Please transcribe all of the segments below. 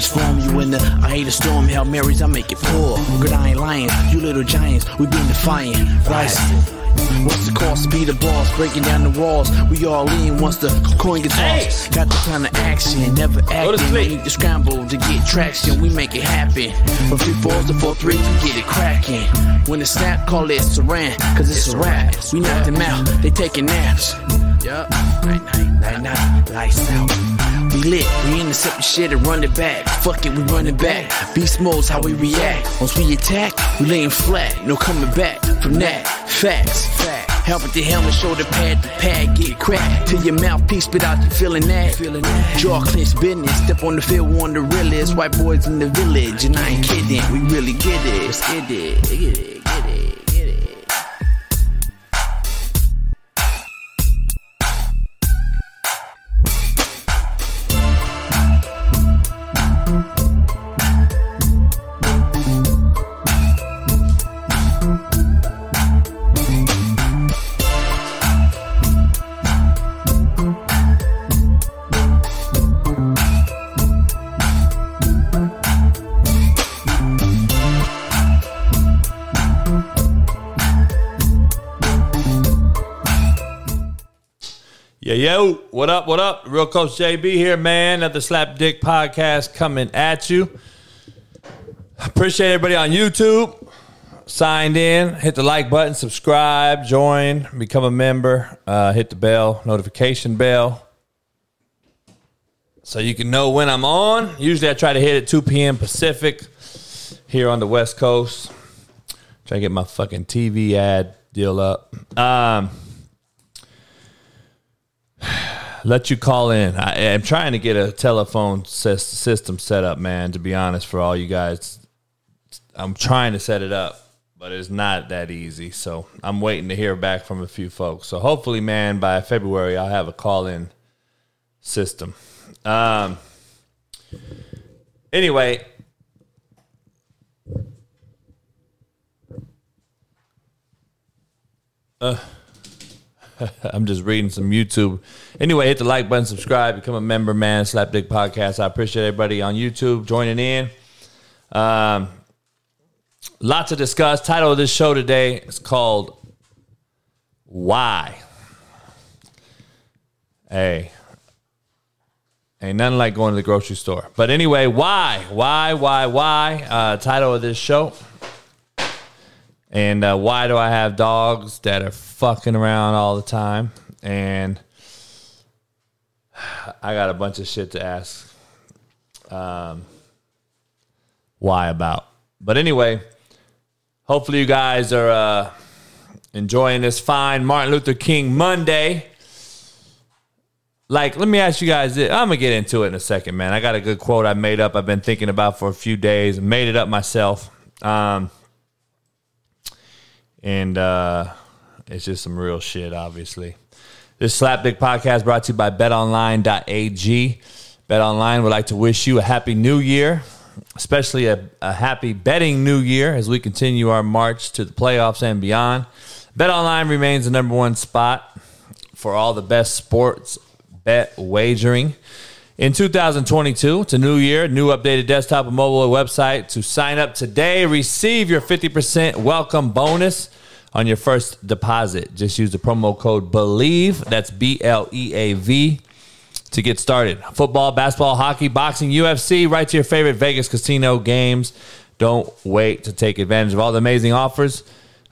transform you into I hate a storm. Hail Marys, I make it pour. Good, I ain't lying. You little giants, we been defiant. Rising. What's the cost to be the boss? Breaking down the walls. We all in once the coin gets tossed. Got the kind of action, never acting. We need to scramble to get traction. We make it happen. From three fours to four threes, we get it cracking. When the snap, call it saran, cause it's a rap. We knock them out, they taking naps. Yup, night night, night night, lights out. We lit, we intercept the shit and run it back. Fuck it, we run it back. Beast mode's how we react. Once we attack, we laying flat. No coming back from that. Facts, fact. Helmet to helmet, shoulder pad to pad, get cracked. Till your mouthpiece spit out, you feeling that. Jaw clench business, step on the field, one the realest. White boys in the village, and I ain't kidding. We really get it. Let's get it, get it, yo, what up, what up? Real Coach JB here, man, at the Slap Dick Podcast coming at you. Appreciate everybody on YouTube. Signed in, hit the like button, subscribe, join, become a member, uh, hit the bell, notification bell. So you can know when I'm on. Usually I try to hit at 2 p.m. Pacific here on the West Coast. Try to get my fucking TV ad deal up. Um, let you call in. I am trying to get a telephone system set up, man. To be honest, for all you guys, I'm trying to set it up, but it's not that easy. So I'm waiting to hear back from a few folks. So hopefully, man, by February, I'll have a call in system. Um. Anyway. I'm just reading some YouTube. Anyway, hit the like button, subscribe, become a member, man. Slapdick Podcast. I appreciate everybody on YouTube joining in. Um, lot to discuss. Title of this show today is called Why. Hey, ain't nothing like going to the grocery store. But anyway, why? Why, why, why? Uh, title of this show. And uh, why do I have dogs that are fucking around all the time? And I got a bunch of shit to ask. Um, why about? But anyway, hopefully you guys are uh, enjoying this fine Martin Luther King Monday. Like, let me ask you guys. I'm to get into it in a second, man. I got a good quote I made up, I've been thinking about for a few days, made it up myself. Um, and uh, it's just some real shit, obviously. This Slapdick podcast brought to you by betonline.ag. BetOnline would like to wish you a happy new year, especially a, a happy betting new year as we continue our march to the playoffs and beyond. BetOnline remains the number one spot for all the best sports bet wagering. In 2022, it's a new year, new updated desktop and mobile website. To sign up today, receive your 50% welcome bonus on your first deposit. Just use the promo code BELIEVE, that's B L E A V, to get started. Football, basketball, hockey, boxing, UFC, right to your favorite Vegas casino games. Don't wait to take advantage of all the amazing offers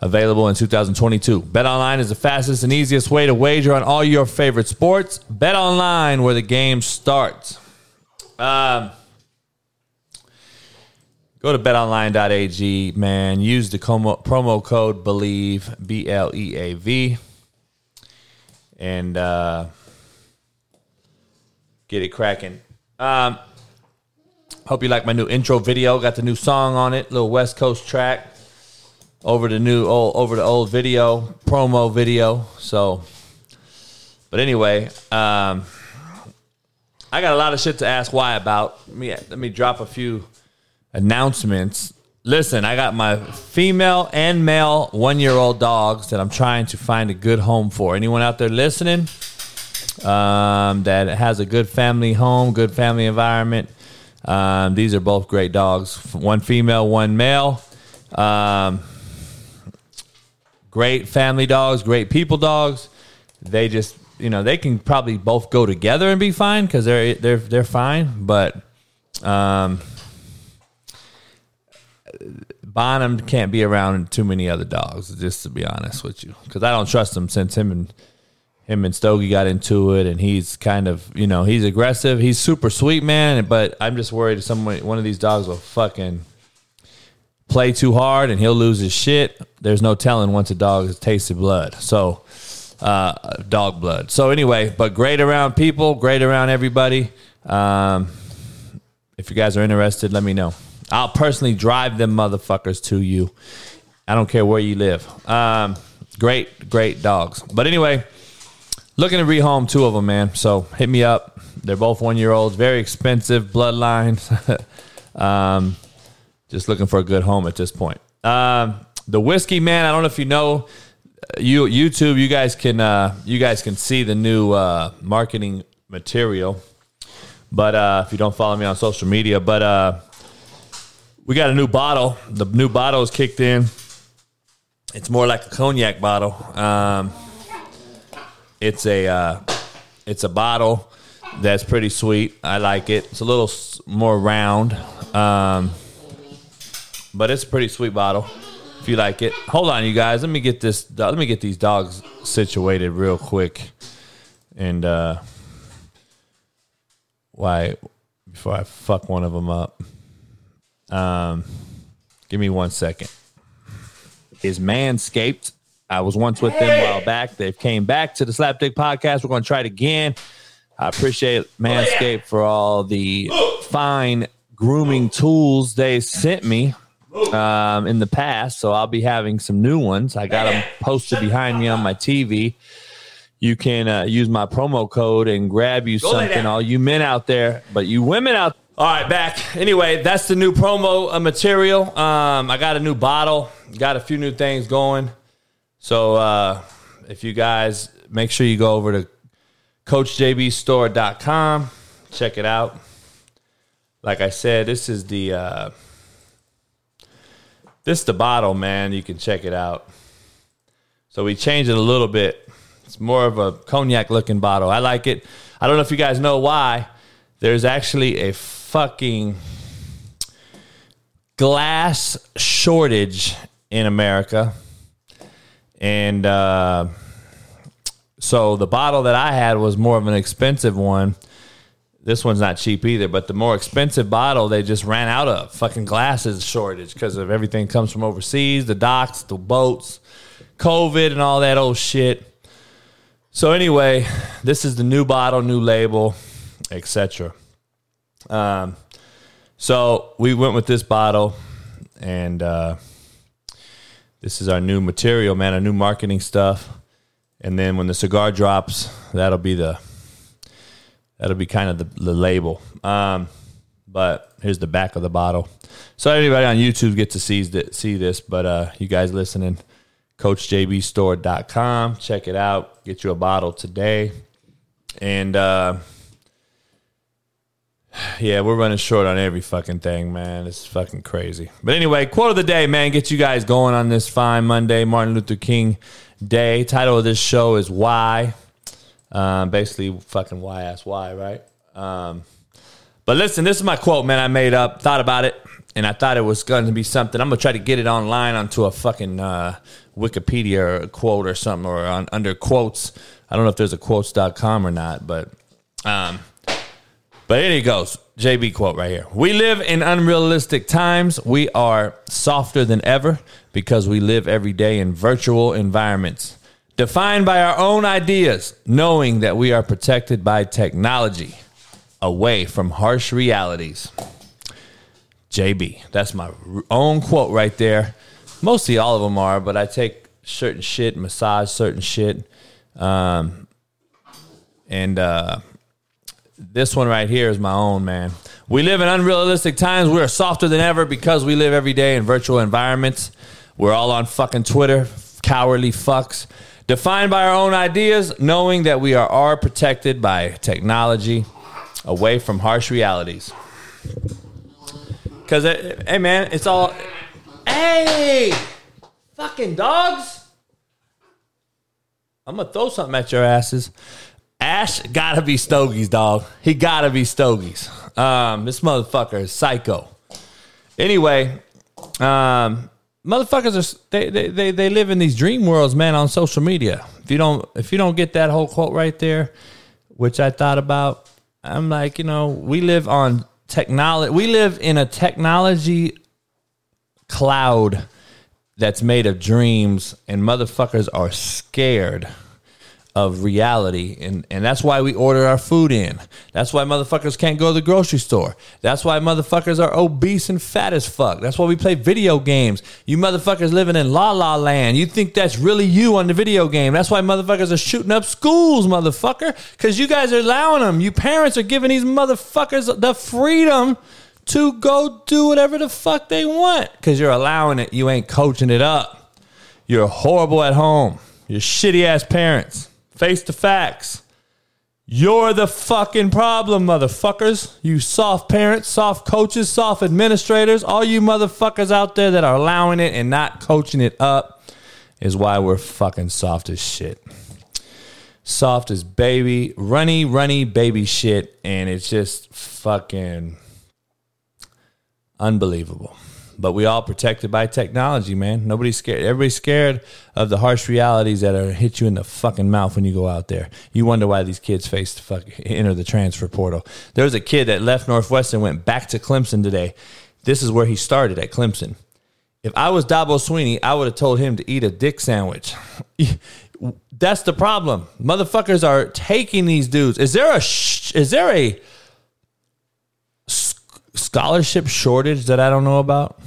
available in 2022. Bet online is the fastest and easiest way to wager on all your favorite sports. Bet online where the game starts. Um, go to betonline.ag, man. Use the como, promo code BELIEVE, B L E A V, and uh, get it cracking. Um, hope you like my new intro video. Got the new song on it, little West Coast track over the new old over the old video promo video. So, but anyway, um, I got a lot of shit to ask why about. Let me let me drop a few announcements. Listen, I got my female and male one year old dogs that I'm trying to find a good home for. Anyone out there listening um, that has a good family home, good family environment? Um, these are both great dogs. One female, one male. Um, great family dogs, great people dogs. They just, you know, they can probably both go together and be fine because they're they're they're fine. But um, Bonham can't be around too many other dogs, just to be honest with you, because I don't trust him since him and him and Stogie got into it, and he's kind of you know he's aggressive. He's super sweet man, but I'm just worried someone one of these dogs will fucking play too hard and he'll lose his shit. There's no telling once a dog has tasted blood. So uh, dog blood. So anyway, but great around people, great around everybody. Um, if you guys are interested, let me know. I'll personally drive them motherfuckers to you. I don't care where you live. Um, great, great dogs. But anyway, looking to rehome two of them, man. So hit me up. They're both one year olds, very expensive bloodlines. um, just looking for a good home at this point. Um, the whiskey man. I don't know if you know you YouTube. You guys can uh, you guys can see the new uh, marketing material. But uh, if you don't follow me on social media, but uh, we got a new bottle. The new bottle is kicked in. It's more like a cognac bottle. Um, it's a uh, it's a bottle that's pretty sweet. I like it. It's a little more round, um, but it's a pretty sweet bottle. If you like it, hold on, you guys. Let me get this. Let me get these dogs situated real quick, and uh, why before I fuck one of them up. Um, give me one second. Is Manscaped. I was once with them a while back. They've came back to the Slapdick podcast. We're going to try it again. I appreciate Manscaped for all the fine grooming tools they sent me um, in the past. So I'll be having some new ones. I got them posted behind me on my TV. You can uh, use my promo code and grab you something. All you men out there, but you women out all right, back. Anyway, that's the new promo uh, material. Um, I got a new bottle, got a few new things going. So uh, if you guys make sure you go over to CoachJBStore.com, check it out. Like I said, this is the uh, this is the bottle, man. You can check it out. So we changed it a little bit. It's more of a cognac looking bottle. I like it. I don't know if you guys know why. There's actually a fucking glass shortage in America. And uh, so the bottle that I had was more of an expensive one. This one's not cheap either, but the more expensive bottle they just ran out of. Fucking glasses shortage because of everything comes from overseas, the docks, the boats, COVID, and all that old shit. So anyway, this is the new bottle, new label, etc. Um, so we went with this bottle, and uh, this is our new material, man, our new marketing stuff. And then when the cigar drops, that'll be the that'll be kind of the, the label. Um, but here's the back of the bottle. So everybody on YouTube gets to see, see this, but uh, you guys listening, CoachJBStore.com, check it out. Get you a bottle today, and. Uh, yeah, we're running short on every fucking thing, man. It's fucking crazy. But anyway, quote of the day, man. Get you guys going on this fine Monday, Martin Luther King Day. Title of this show is Why. Um, basically, fucking why ask why, right? Um, but listen, this is my quote, man. I made up, thought about it, and I thought it was going to be something. I'm gonna try to get it online onto a fucking uh, Wikipedia quote or something, or on, under quotes. I don't know if there's a quotes.com or not, but um, but here he goes. JB quote right here. We live in unrealistic times. We are softer than ever because we live every day in virtual environments, defined by our own ideas, knowing that we are protected by technology, away from harsh realities. JB. That's my own quote right there. Mostly all of them are, but I take certain shit, massage certain shit. Um, and, uh, this one right here is my own, man. We live in unrealistic times. We are softer than ever because we live every day in virtual environments. We're all on fucking Twitter, cowardly fucks. Defined by our own ideas, knowing that we are all protected by technology, away from harsh realities. Cause hey man, it's all hey fucking dogs. I'm gonna throw something at your asses. Ash gotta be Stogies, dog. He gotta be Stogies. Um, this motherfucker is psycho. Anyway, um, motherfuckers are they, they they they live in these dream worlds, man, on social media. If you don't if you don't get that whole quote right there, which I thought about, I'm like, you know, we live on technology. We live in a technology cloud that's made of dreams, and motherfuckers are scared of reality. And, and that's why we order our food in. That's why motherfuckers can't go to the grocery store. That's why motherfuckers are obese and fat as fuck. That's why we play video games. You motherfuckers living in la la land. You think that's really you on the video game. That's why motherfuckers are shooting up schools, motherfucker. Because you guys are allowing them. You parents are giving these motherfuckers the freedom to go do whatever the fuck they want because you're allowing it. You ain't coaching it up. You're horrible at home. You're shitty ass parents. Face the facts. You're the fucking problem, motherfuckers. You soft parents, soft coaches, soft administrators, all you motherfuckers out there that are allowing it and not coaching it up is why we're fucking soft as shit. Soft as baby, runny, runny baby shit, and it's just fucking unbelievable. But we all protected by technology, man. Nobody's scared. Everybody's scared of the harsh realities that are hit you in the fucking mouth when you go out there. You wonder why these kids face the fuck enter the transfer portal. There was a kid that left Northwestern, went back to Clemson today. This is where he started at Clemson. If I was Dabo Swinney, I would have told him to eat a dick sandwich. That's the problem. Motherfuckers are taking these dudes. Is there a is there a scholarship shortage that I don't know about?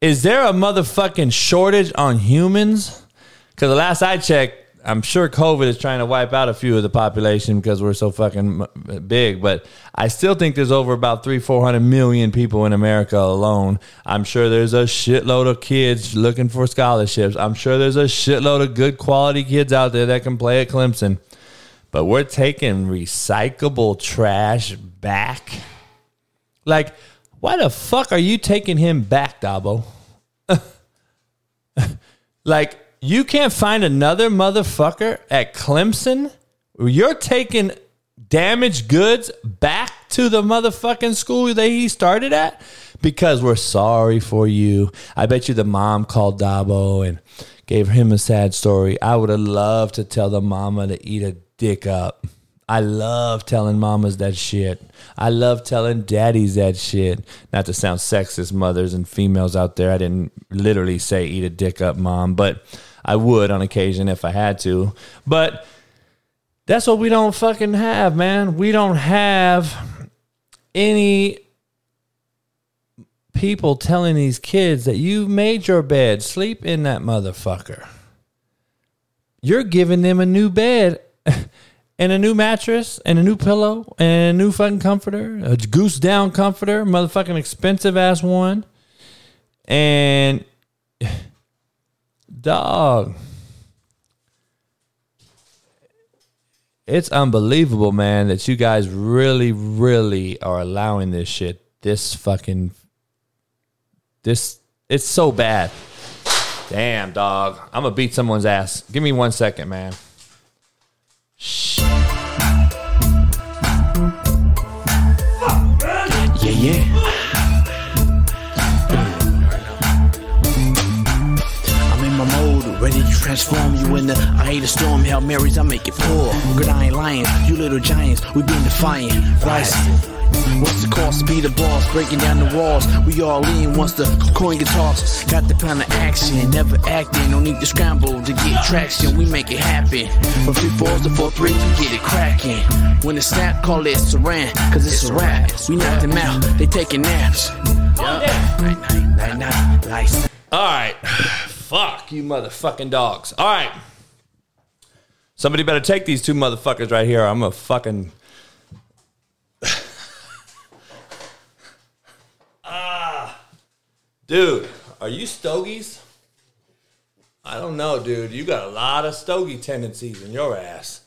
Is there a motherfucking shortage on humans? Because the last I checked, I'm sure COVID is trying to wipe out a few of the population because we're so fucking big. But I still think there's over about three, four hundred million people in America alone. I'm sure there's a shitload of kids looking for scholarships. I'm sure there's a shitload of good quality kids out there that can play at Clemson. But we're taking recyclable trash back. Like, why the fuck are you taking him back, Dabo? like, you can't find another motherfucker at Clemson? You're taking damaged goods back to the motherfucking school that he started at? Because we're sorry for you. I bet you the mom called Dabo and gave him a sad story. I would have loved to tell the mama to eat a dick up. I love telling mamas that shit. I love telling daddies that shit. Not to sound sexist, mothers and females out there. I didn't literally say eat a dick up, mom, but I would on occasion if I had to. But that's what we don't fucking have, man. We don't have any people telling these kids that you've made your bed, sleep in that motherfucker. You're giving them a new bed and a new mattress and a new pillow and a new fucking comforter, a goose down comforter, motherfucking expensive ass one. And dog. It's unbelievable, man, that you guys really, really are allowing this shit. This fucking this it's so bad. Damn, dog. I'm gonna beat someone's ass. Give me one second, man. Shh. Yeah. I'm in my mode, ready to transform you in the I hate a storm, Hail Marys, I make it pour. Good, I ain't lying. You little giants, we been defiant. Rising. What's the cost? Speed of boss, breaking down the walls. We all in once the coin gets tossed. Got the pound of action, never acting. No need to scramble to get traction. We make it happen. From three fours to four threes, we get it cracking. When the snap, call it saran, cause it's a rap. We knock them out, they taking naps. Nice. All right. Fuck you motherfucking dogs. All right. Somebody better take these two motherfuckers right here. I'm a fucking. ah. Dude, are you stogies? I don't know, dude. You got a lot of stogie tendencies in your ass.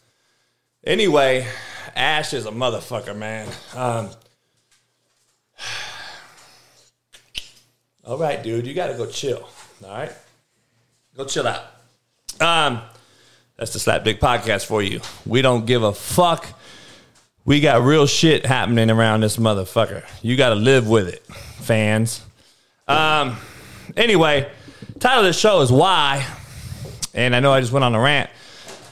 Anyway, Ash is a motherfucker, man. Um, All right, dude, you got to go chill. All right, go chill out. Um, that's the Slap Dick Podcast for you. We don't give a fuck. We got real shit happening around this motherfucker. You got to live with it, fans. Um, anyway, title of the show is why, and I know I just went on a rant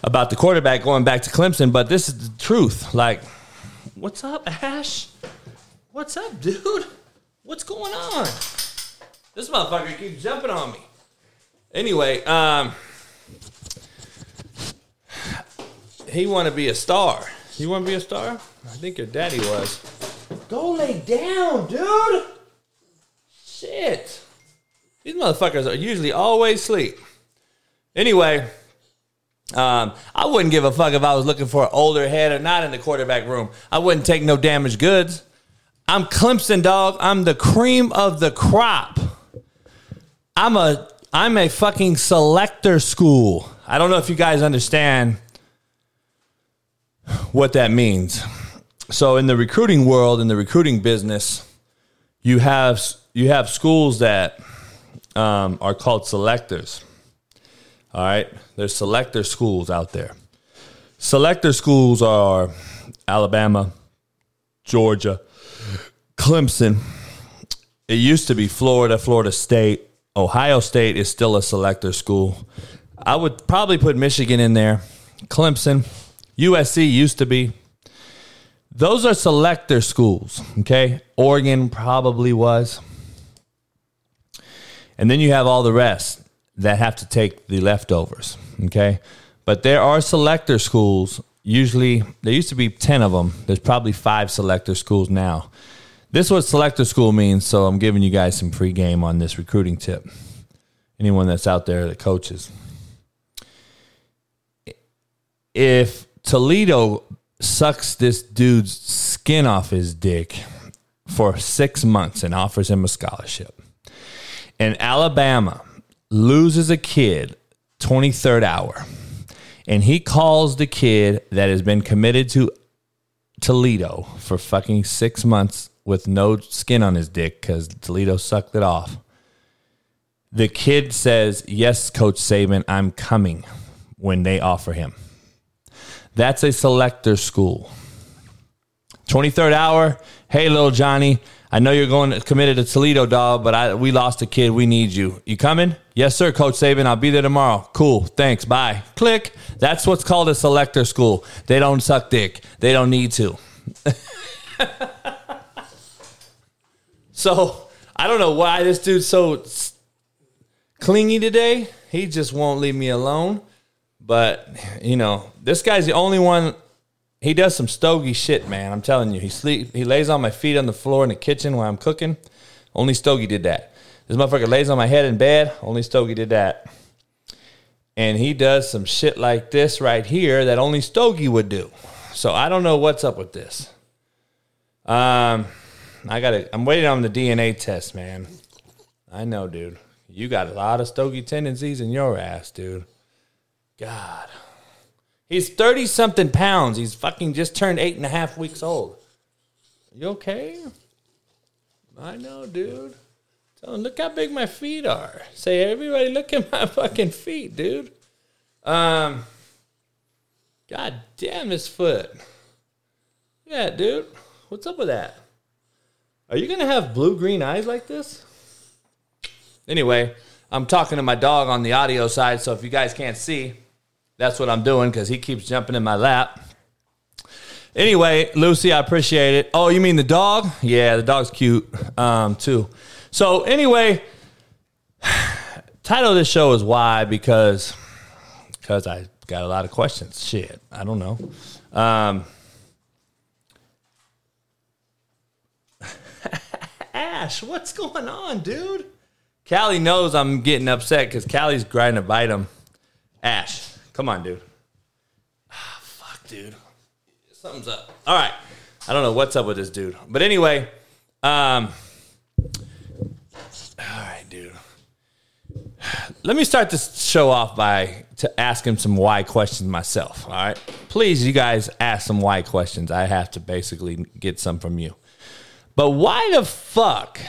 about the quarterback going back to Clemson, but this is the truth. Like, what's up, Ash? What's up, dude? What's going on? This motherfucker keeps jumping on me. Anyway, um, he want to be a star. You want to be a star? I think your daddy was. Go lay down, dude. Shit. These motherfuckers are usually always asleep. Anyway, um, I wouldn't give a fuck if I was looking for an older head or not in the quarterback room. I wouldn't take no damaged goods. I'm Clemson, dog. I'm the cream of the crop. I'm a I'm a fucking selector school. I don't know if you guys understand what that means. So in the recruiting world, in the recruiting business, you have you have schools that um, are called selectors. All right, there's selector schools out there. Selector schools are Alabama, Georgia, Clemson. It used to be Florida, Florida State, Ohio State is still a selector school. I would probably put Michigan in there. Clemson, USC used to be. Those are selector schools, okay? Oregon probably was. And then you have all the rest that have to take the leftovers, okay? But there are selector schools. Usually, there used to be 10 of them. There's probably five selector schools now. This is what selector school means, so I'm giving you guys some free game on this recruiting tip. Anyone that's out there that coaches. If Toledo sucks this dude's skin off his dick for six months and offers him a scholarship, and Alabama loses a kid 23rd hour, and he calls the kid that has been committed to Toledo for fucking six months with no skin on his dick because Toledo sucked it off. The kid says, Yes, Coach Saban, I'm coming when they offer him. That's a selector school. 23rd hour. Hey, little Johnny, I know you're going committed to Toledo, dog, but I, we lost a kid. We need you. You coming? Yes, sir, Coach Saban. I'll be there tomorrow. Cool. Thanks. Bye. Click. That's what's called a selector school. They don't suck dick. They don't need to. So I don't know why this dude's so clingy today. He just won't leave me alone. But you know, this guy's the only one. He does some stogie shit, man. I'm telling you. He sleep. He lays on my feet on the floor in the kitchen while I'm cooking. Only Stogie did that. This motherfucker lays on my head in bed. Only Stogie did that. And he does some shit like this right here that only Stogie would do. So I don't know what's up with this. Um. I got I'm waiting on the DNA test, man. I know, dude. You got a lot of stogie tendencies in your ass, dude. God. He's 30 something pounds. He's fucking just turned eight and a half weeks old. You okay? I know, dude. Tell him, look how big my feet are. Say, everybody, look at my fucking feet, dude. Um, God damn his foot. Yeah, dude. What's up with that? Are you gonna have blue green eyes like this? Anyway, I'm talking to my dog on the audio side, so if you guys can't see, that's what I'm doing because he keeps jumping in my lap. Anyway, Lucy, I appreciate it. Oh, you mean the dog? Yeah, the dog's cute um, too. So anyway, title of this show is why because because I got a lot of questions. Shit, I don't know. Um, Ash, what's going on, dude? Callie knows I'm getting upset because Callie's trying to bite him. Ash, come on, dude. Ah, fuck, dude. Something's up. All right. I don't know what's up with this dude. But anyway, um, all right, dude. Let me start this show off by to ask him some why questions myself. All right, please, you guys ask some why questions. I have to basically get some from you. But why the fuck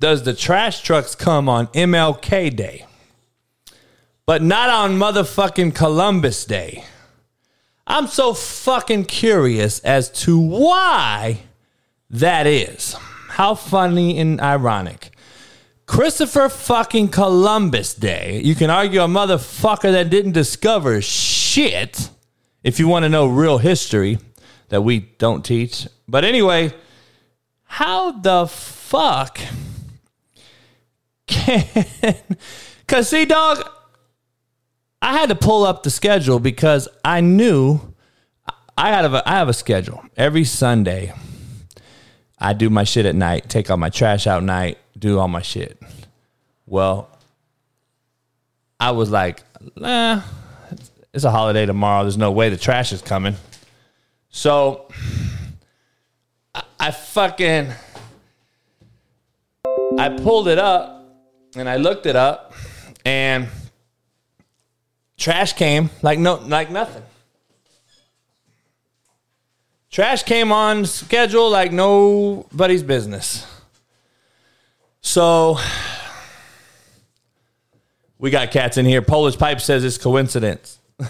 does the trash trucks come on MLK Day, but not on motherfucking Columbus Day? I'm so fucking curious as to why that is. How funny and ironic. Christopher fucking Columbus Day. You can argue a motherfucker that didn't discover shit if you want to know real history that we don't teach. But anyway, how the fuck can. Because, see, dog, I had to pull up the schedule because I knew I have a, I have a schedule. Every Sunday, I do my shit at night, take all my trash out night, do all my shit. Well, I was like, nah, it's a holiday tomorrow. There's no way the trash is coming. So I, I fucking I pulled it up and I looked it up and trash came like no like nothing. Trash came on schedule like nobody's business. So we got cats in here. Polish Pipe says it's coincidence.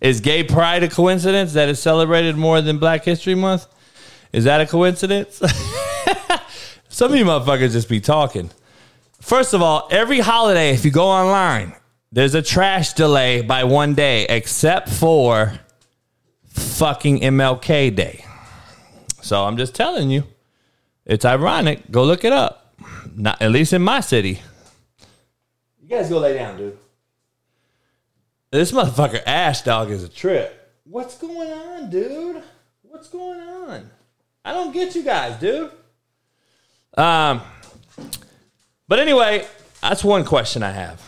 Is gay pride a coincidence that is celebrated more than Black History Month? Is that a coincidence? Some of you motherfuckers just be talking. First of all, every holiday, if you go online, there's a trash delay by one day, except for fucking MLK Day. So I'm just telling you, it's ironic. Go look it up. Not at least in my city. You guys go lay down, dude. This motherfucker Ash Dog is a trip. What's going on, dude? What's going on? I don't get you guys, dude. Um, but anyway, that's one question I have.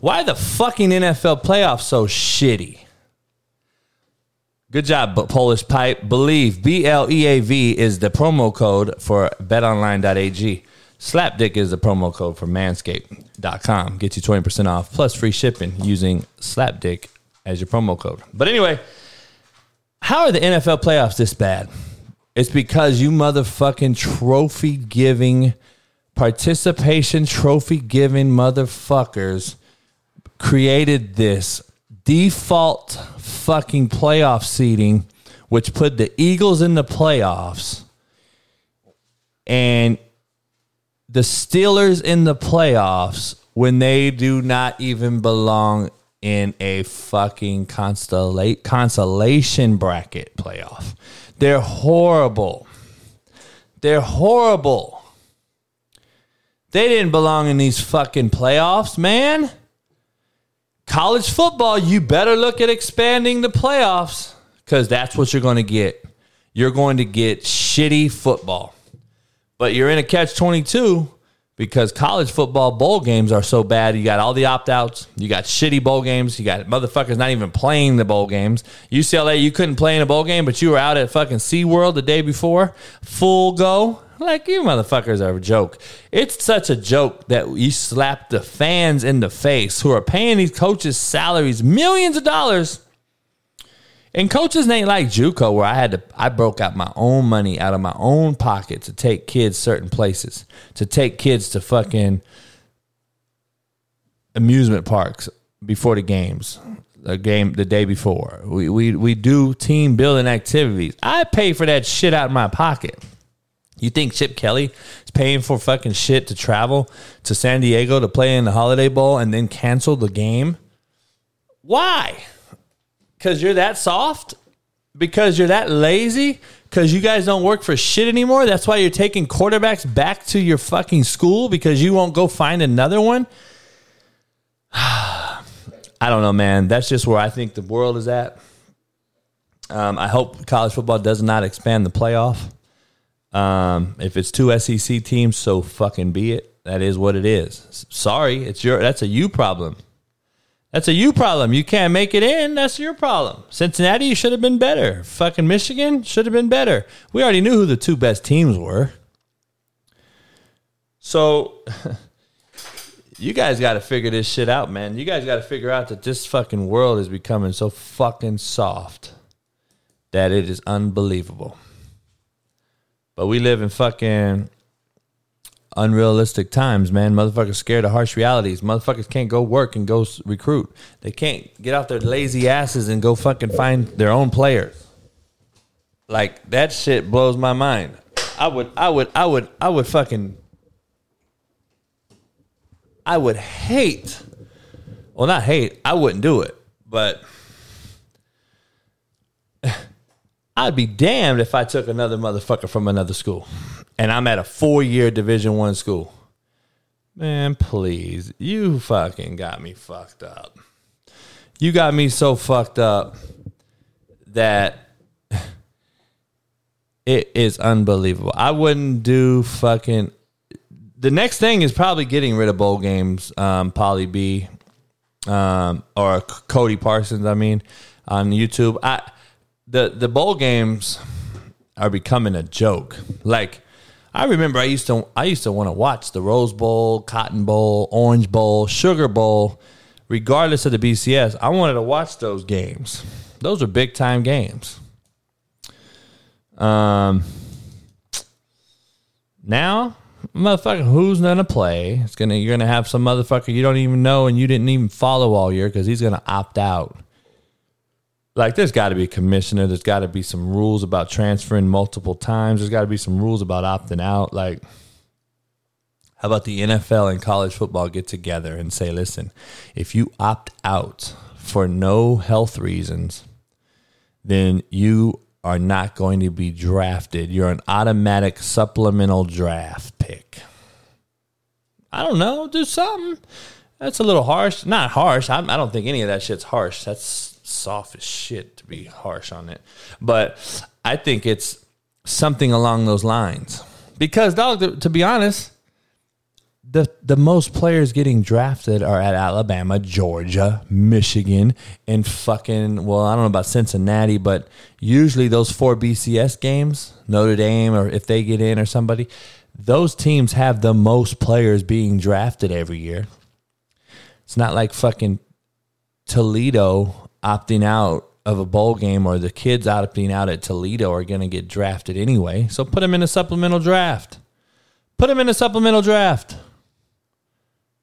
Why the fucking NFL playoffs so shitty? Good job, Polish Pipe. Believe B L E A V is the promo code for betonline.ag. Slapdick is the promo code for manscaped.com. Get you 20% off plus free shipping using Slapdick as your promo code. But anyway, how are the NFL playoffs this bad? It's because you motherfucking trophy giving, participation trophy giving motherfuckers created this default fucking playoff seating, which put the Eagles in the playoffs. And the Steelers in the playoffs when they do not even belong in a fucking constellate consolation bracket playoff. They're horrible. They're horrible. They didn't belong in these fucking playoffs, man. College football, you better look at expanding the playoffs because that's what you're going to get. You're going to get shitty football. But you're in a catch 22 because college football bowl games are so bad. You got all the opt outs, you got shitty bowl games, you got motherfuckers not even playing the bowl games. UCLA, you couldn't play in a bowl game, but you were out at fucking SeaWorld the day before, full go. Like, you motherfuckers are a joke. It's such a joke that you slap the fans in the face who are paying these coaches salaries, millions of dollars and coaches ain't like JUCO, where I had to, I broke out my own money out of my own pocket to take kids certain places, to take kids to fucking amusement parks before the games, the game the day before. We we we do team building activities. I pay for that shit out of my pocket. You think Chip Kelly is paying for fucking shit to travel to San Diego to play in the Holiday Bowl and then cancel the game? Why? because you're that soft, because you're that lazy, because you guys don't work for shit anymore. That's why you're taking quarterbacks back to your fucking school because you won't go find another one. I don't know, man. That's just where I think the world is at. Um, I hope college football does not expand the playoff. Um, if it's two SEC teams, so fucking be it. That is what it is. Sorry, it's your that's a you problem. That's a you problem. You can't make it in. That's your problem. Cincinnati, should have been better. Fucking Michigan should have been better. We already knew who the two best teams were. So you guys got to figure this shit out, man. You guys got to figure out that this fucking world is becoming so fucking soft that it is unbelievable. But we live in fucking unrealistic times, man. Motherfuckers scared of harsh realities. Motherfuckers can't go work and go recruit. They can't get off their lazy asses and go fucking find their own players. Like that shit blows my mind. I would, I would, I would, I would fucking, I would hate. Well, not hate. I wouldn't do it, but I'd be damned if I took another motherfucker from another school, and I'm at a four year Division One school. Man, please, you fucking got me fucked up. You got me so fucked up that it is unbelievable. I wouldn't do fucking. The next thing is probably getting rid of bowl games, um, Polly B, um, or Cody Parsons. I mean, on YouTube. I the the bowl games are becoming a joke. Like I remember, I used to I used to want to watch the Rose Bowl, Cotton Bowl, Orange Bowl, Sugar Bowl, regardless of the BCS. I wanted to watch those games. Those are big time games. Um, now, motherfucker, who's gonna play? It's gonna you're gonna have some motherfucker you don't even know and you didn't even follow all year because he's gonna opt out. Like, there's got to be a commissioner. There's got to be some rules about transferring multiple times. There's got to be some rules about opting out. Like, how about the NFL and college football get together and say, listen, if you opt out for no health reasons, then you are not going to be drafted. You're an automatic supplemental draft pick. I don't know. Do something. That's a little harsh. Not harsh. I, I don't think any of that shit's harsh. That's soft as shit to be harsh on it. But I think it's something along those lines. Because, dog, to, to be honest, the the most players getting drafted are at Alabama, Georgia, Michigan, and fucking well, I don't know about Cincinnati, but usually those four BCS games, Notre Dame, or if they get in or somebody, those teams have the most players being drafted every year. It's not like fucking Toledo opting out of a bowl game or the kids opting out at Toledo are going to get drafted anyway. So put them in a supplemental draft. Put them in a supplemental draft.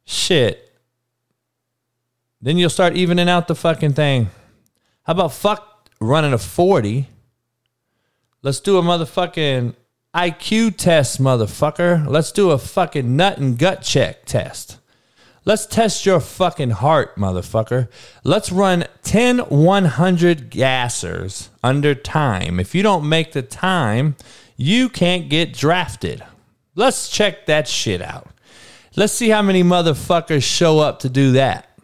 Shit. Then you'll start evening out the fucking thing. How about fuck running a 40? Let's do a motherfucking IQ test, motherfucker. Let's do a fucking nut and gut check test. Let's test your fucking heart, motherfucker. Let's run 10 100 gassers under time. If you don't make the time, you can't get drafted. Let's check that shit out. Let's see how many motherfuckers show up to do that.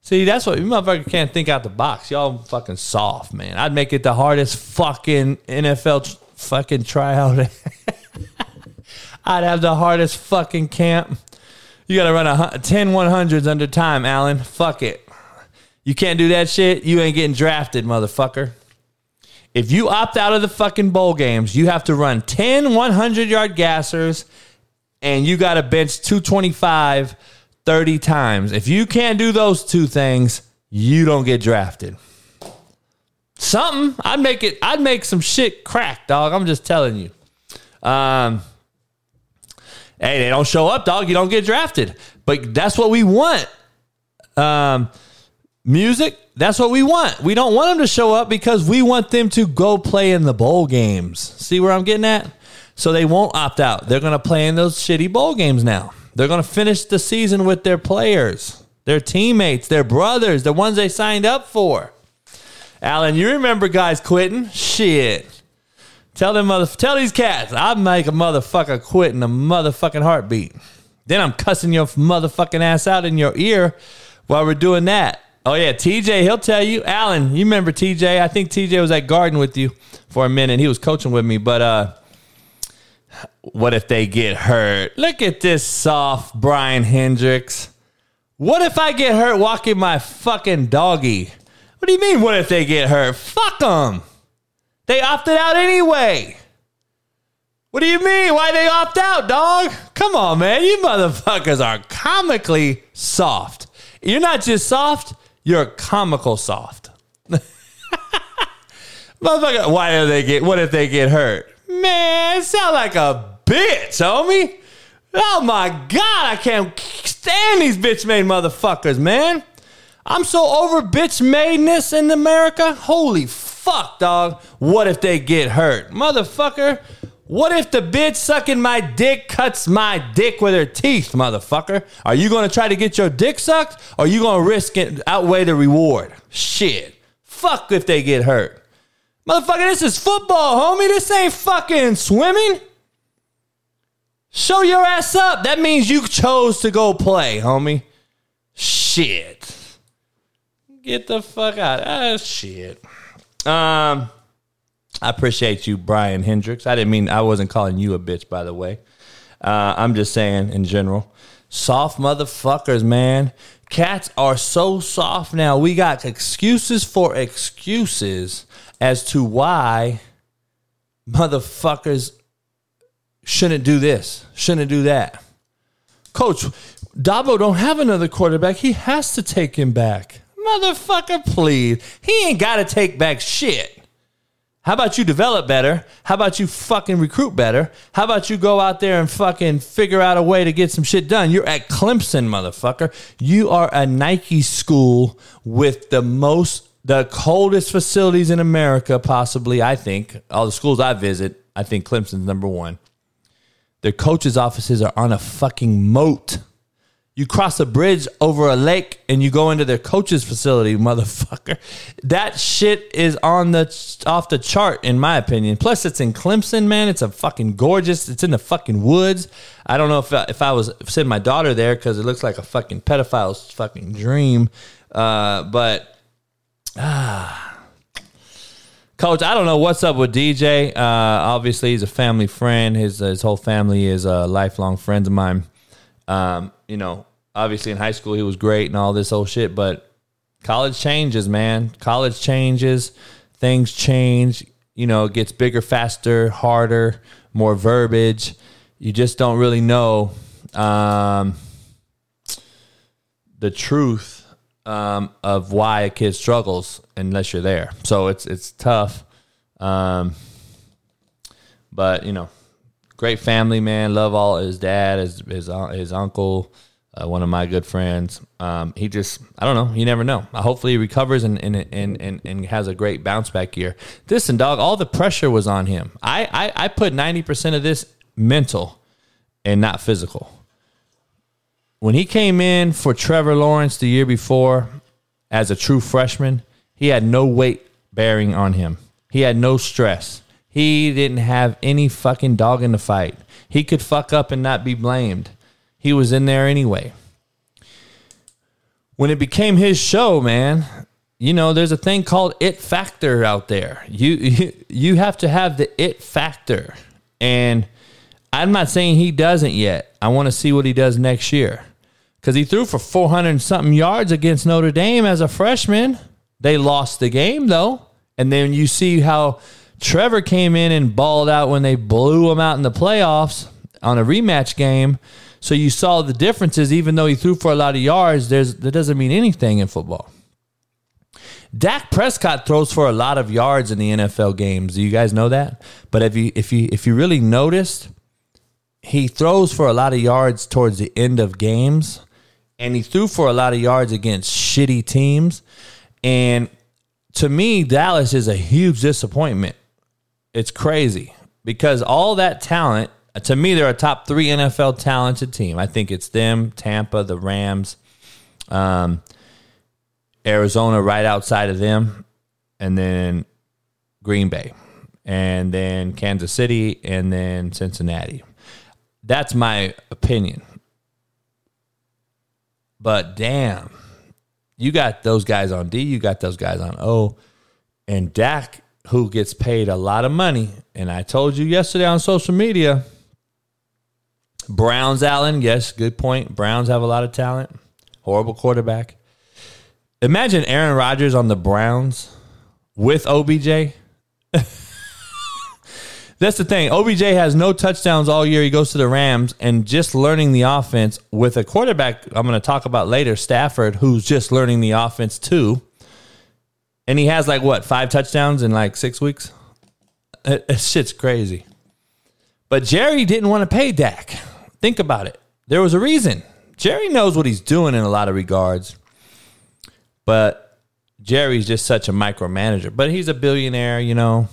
See, that's what you motherfucker can't think out the box. Y'all fucking soft, man. I'd make it the hardest fucking NFL fucking tryout. I'd have the hardest fucking camp. You got to run a hu- 10 100s under time, Allen. Fuck it. You can't do that shit. You ain't getting drafted, motherfucker. If you opt out of the fucking bowl games, you have to run 10 100 yard gassers and you got to bench 225 30 times. If you can't do those two things, you don't get drafted. Something. I'd make it, I'd make some shit crack, dog. I'm just telling you. Um, hey, they don't show up, dog. You don't get drafted. But that's what we want. Um, music, that's what we want. We don't want them to show up because we want them to go play in the bowl games. See where I'm getting at? So they won't opt out. They're going to play in those shitty bowl games now. They're going to finish the season with their players, their teammates, their brothers, the ones they signed up for. Alan, you remember guys quitting? Shit. Tell them mother tell these cats I'd make a motherfucker quit in a motherfucking heartbeat. Then I'm cussing your motherfucking ass out in your ear while we're doing that. Oh yeah, TJ, he'll tell you. Alan, you remember TJ? I think TJ was at Garden with you for a minute. He was coaching with me, but uh what if they get hurt? Look at this soft Brian Hendricks. What if I get hurt walking my fucking doggy? What do you mean, what if they get hurt? Fuck them. They opted out anyway. What do you mean? Why they opt out, dog? Come on, man. You motherfuckers are comically soft. You're not just soft, you're comical soft. Motherfucker, why do they get what if they get hurt? Man, sound like a bitch, homie. Oh my God, I can't stand these bitch made motherfuckers, man. I'm so over bitch madeness in America. Holy fuck, dog. What if they get hurt? Motherfucker, what if the bitch sucking my dick cuts my dick with her teeth, motherfucker? Are you gonna try to get your dick sucked or are you gonna risk it outweigh the reward? Shit. Fuck if they get hurt. Motherfucker, this is football, homie. This ain't fucking swimming. Show your ass up. That means you chose to go play, homie. Shit. Get the fuck out. Ah, shit. Um, I appreciate you, Brian Hendricks. I didn't mean I wasn't calling you a bitch, by the way. Uh, I'm just saying in general. Soft motherfuckers, man. Cats are so soft now. We got excuses for excuses as to why motherfuckers shouldn't do this, shouldn't do that. Coach, Dabo don't have another quarterback. He has to take him back. Motherfucker, please. He ain't got to take back shit. How about you develop better? How about you fucking recruit better? How about you go out there and fucking figure out a way to get some shit done? You're at Clemson, motherfucker. You are a Nike school with the most, the coldest facilities in America, possibly, I think. All the schools I visit, I think Clemson's number one. Their coaches' offices are on a fucking moat. You cross a bridge over a lake and you go into their coach's facility, motherfucker. That shit is on the off the chart, in my opinion. Plus, it's in Clemson, man. It's a fucking gorgeous. It's in the fucking woods. I don't know if if I was sending my daughter there because it looks like a fucking pedophile's fucking dream. Uh, but ah, coach, I don't know what's up with DJ. Uh, obviously, he's a family friend. His his whole family is uh, lifelong friends of mine. Um, you know, obviously in high school he was great and all this old shit, but college changes, man. College changes, things change. You know, it gets bigger, faster, harder, more verbiage. You just don't really know um, the truth um, of why a kid struggles unless you're there. So it's it's tough. Um, but you know, great family, man. Love all his dad, his his, his uncle uh, one of my good friends. Um, he just, I don't know, you never know. Uh, hopefully he recovers and, and, and, and, and has a great bounce back year. This and dog, all the pressure was on him. I, I, I put 90% of this mental and not physical. When he came in for Trevor Lawrence the year before as a true freshman, he had no weight bearing on him. He had no stress. He didn't have any fucking dog in the fight. He could fuck up and not be blamed he was in there anyway. When it became his show, man, you know, there's a thing called it factor out there. You you, have to have the it factor. And I'm not saying he doesn't yet. I want to see what he does next year. Cuz he threw for 400 something yards against Notre Dame as a freshman. They lost the game though. And then you see how Trevor came in and balled out when they blew him out in the playoffs on a rematch game. So you saw the differences, even though he threw for a lot of yards, there's, that doesn't mean anything in football. Dak Prescott throws for a lot of yards in the NFL games. Do you guys know that? But if you if you if you really noticed, he throws for a lot of yards towards the end of games, and he threw for a lot of yards against shitty teams. And to me, Dallas is a huge disappointment. It's crazy because all that talent to me, they're a top three NFL talented team. I think it's them, Tampa, the Rams, um, Arizona right outside of them, and then Green Bay, and then Kansas City, and then Cincinnati. That's my opinion. But damn, you got those guys on D, you got those guys on O, and Dak, who gets paid a lot of money. And I told you yesterday on social media Browns, Allen. Yes, good point. Browns have a lot of talent. Horrible quarterback. Imagine Aaron Rodgers on the Browns with OBJ. That's the thing. OBJ has no touchdowns all year. He goes to the Rams and just learning the offense with a quarterback I'm going to talk about later, Stafford, who's just learning the offense too. And he has like what, five touchdowns in like six weeks? It, it shit's crazy. But Jerry didn't want to pay Dak. Think about it. There was a reason. Jerry knows what he's doing in a lot of regards. But Jerry's just such a micromanager. But he's a billionaire, you know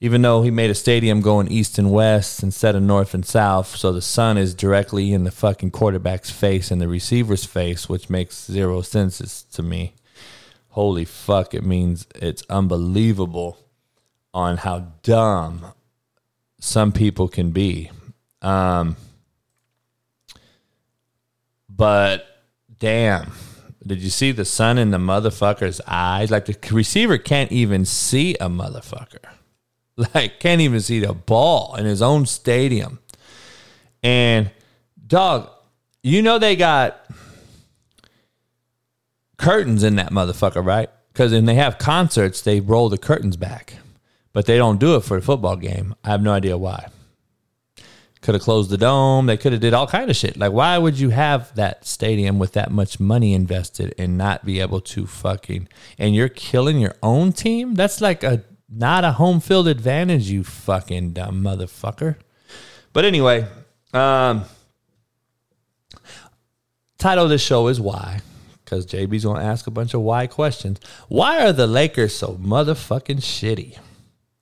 even though he made a stadium going east and west instead of north and south, so the sun is directly in the fucking quarterback's face and the receiver's face, which makes zero sense to me. Holy fuck, it means it's unbelievable on how dumb some people can be. Um, but damn, did you see the sun in the motherfucker's eyes? Like the receiver can't even see a motherfucker. Like, can't even see the ball in his own stadium. And, dog, you know they got curtains in that motherfucker, right? Because when they have concerts, they roll the curtains back, but they don't do it for a football game. I have no idea why. Could have closed the dome. They could have did all kind of shit. Like, why would you have that stadium with that much money invested and not be able to fucking and you're killing your own team? That's like a not a home field advantage, you fucking dumb motherfucker. But anyway, um, title of this show is Why, because JB's to ask a bunch of why questions. Why are the Lakers so motherfucking shitty?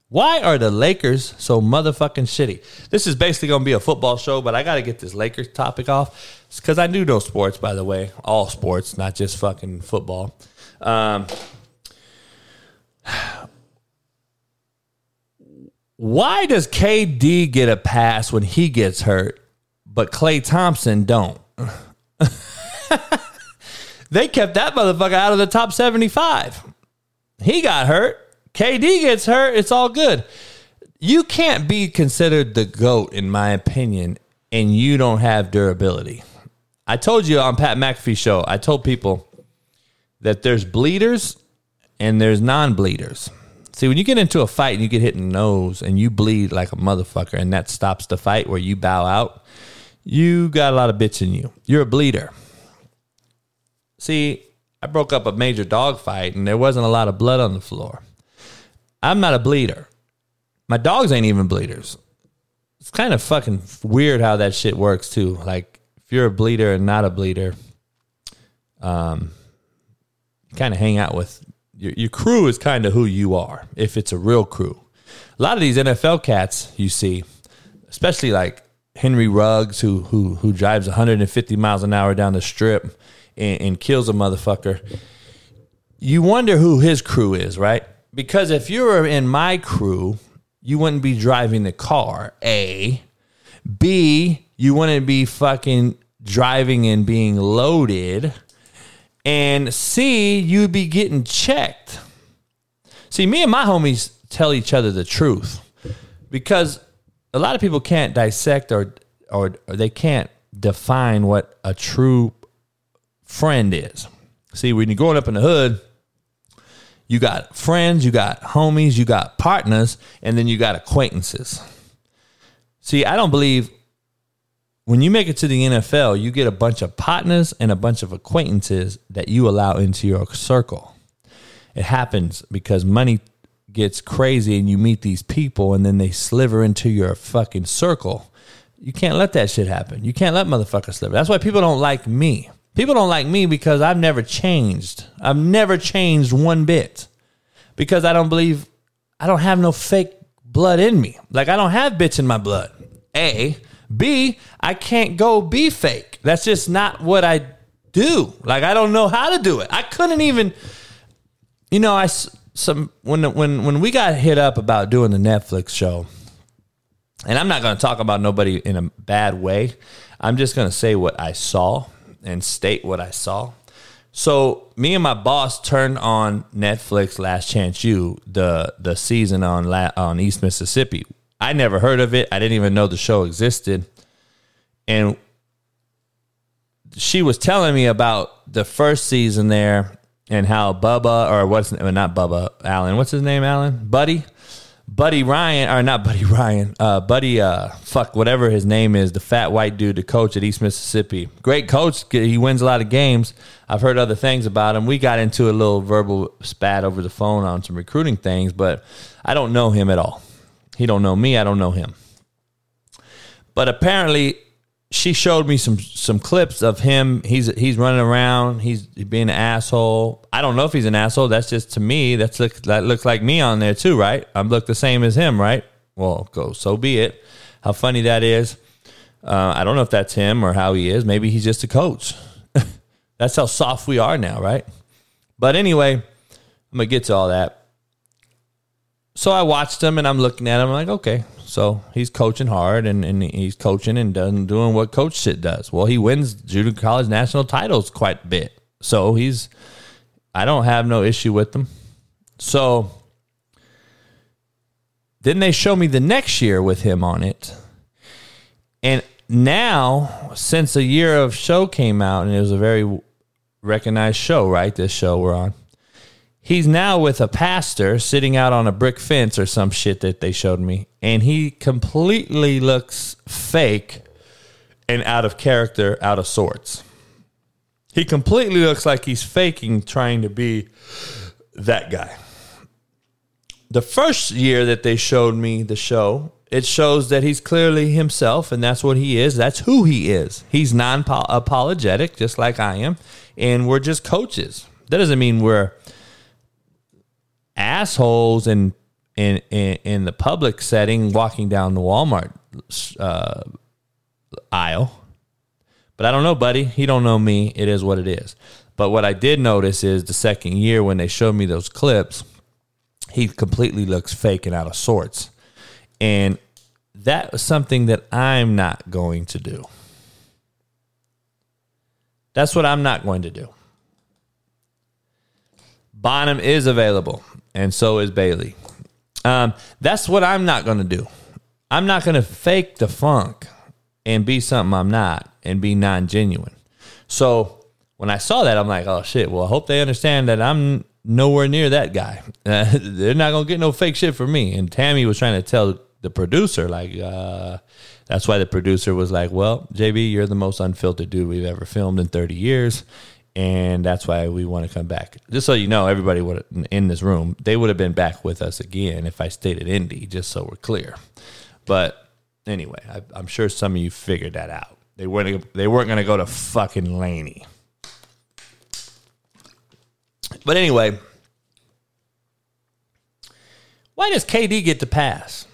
Why are the Lakers so motherfucking shitty? This is basically going to be a football show, but I got to get this Lakers topic off because I do know sports, by the way, all sports, not just fucking football. Um, why does KD get a pass when he gets hurt, but Klay Thompson don't? they kept that motherfucker out of the top 75. He got hurt. KD gets hurt. It's all good. You can't be considered the GOAT, in my opinion, and you don't have durability. I told you on Pat McAfee show, I told people that there's bleeders and there's non bleeders. See, when you get into a fight and you get hit in the nose and you bleed like a motherfucker and that stops the fight where you bow out, you got a lot of bitch in you. You're a bleeder. See, I broke up a major dog fight and there wasn't a lot of blood on the floor. I'm not a bleeder. My dogs ain't even bleeders. It's kind of fucking weird how that shit works too. Like if you're a bleeder and not a bleeder, um, kind of hang out with your, your crew is kind of who you are if it's a real crew. A lot of these NFL cats you see, especially like Henry Ruggs, who who who drives 150 miles an hour down the strip and, and kills a motherfucker. You wonder who his crew is, right? Because if you were in my crew, you wouldn't be driving the car. A, B, you wouldn't be fucking driving and being loaded and C, you'd be getting checked. See, me and my homies tell each other the truth because a lot of people can't dissect or, or, or they can't define what a true friend is. See, when you're growing up in the hood, you got friends, you got homies, you got partners, and then you got acquaintances. See, I don't believe when you make it to the NFL, you get a bunch of partners and a bunch of acquaintances that you allow into your circle. It happens because money gets crazy and you meet these people and then they sliver into your fucking circle. You can't let that shit happen. You can't let motherfuckers sliver. That's why people don't like me. People don't like me because I've never changed. I've never changed one bit because I don't believe I don't have no fake blood in me. Like I don't have bitch in my blood. A. B, I can't go be fake. That's just not what I do. Like I don't know how to do it. I couldn't even you know, I some when when when we got hit up about doing the Netflix show. And I'm not going to talk about nobody in a bad way. I'm just going to say what I saw and state what I saw. So me and my boss turned on Netflix Last Chance U, the the season on La- on East Mississippi. I never heard of it. I didn't even know the show existed. And she was telling me about the first season there and how Bubba or what's not Bubba Allen, what's his name? Allen, Buddy, Buddy Ryan or not Buddy Ryan, uh, Buddy, uh, fuck whatever his name is, the fat white dude, the coach at East Mississippi, great coach. He wins a lot of games. I've heard other things about him. We got into a little verbal spat over the phone on some recruiting things, but I don't know him at all. He don't know me. I don't know him. But apparently, she showed me some some clips of him. He's he's running around. He's being an asshole. I don't know if he's an asshole. That's just to me. That's look, that looks like me on there too, right? I look the same as him, right? Well, go so be it. How funny that is. Uh, I don't know if that's him or how he is. Maybe he's just a coach. that's how soft we are now, right? But anyway, I'm gonna get to all that. So I watched him and I'm looking at him. I'm like, okay, so he's coaching hard and, and he's coaching and done doing what coach shit does. Well, he wins junior college national titles quite a bit. So he's I don't have no issue with them. So then they show me the next year with him on it. And now, since a year of show came out, and it was a very recognized show, right? This show we're on he's now with a pastor sitting out on a brick fence or some shit that they showed me and he completely looks fake and out of character out of sorts. He completely looks like he's faking trying to be that guy. The first year that they showed me the show it shows that he's clearly himself and that's what he is. That's who he is. He's non-apologetic just like i am and we're just coaches. That doesn't mean we're assholes in in in, in the public setting walking down the Walmart uh, aisle. But I don't know, buddy. He don't know me. It is what it is. But what I did notice is the second year when they showed me those clips, he completely looks fake and out of sorts. And that was something that I'm not going to do. That's what I'm not going to do. Bonham is available and so is Bailey. Um, that's what I'm not going to do. I'm not going to fake the funk and be something I'm not and be non genuine. So when I saw that, I'm like, oh shit. Well, I hope they understand that I'm nowhere near that guy. Uh, they're not to get no fake shit from me. And Tammy was trying to tell the producer, like, uh, that's why the producer was like, well, JB, you're the most unfiltered dude we've ever filmed in 30 years and that's why we want to come back. Just so you know, everybody would in this room, they would have been back with us again if I stayed at Indy. Just so we're clear. But anyway, I, am sure some of you figured that out. They weren't they weren't going to go to fucking Laney. But anyway, why does KD get the pass?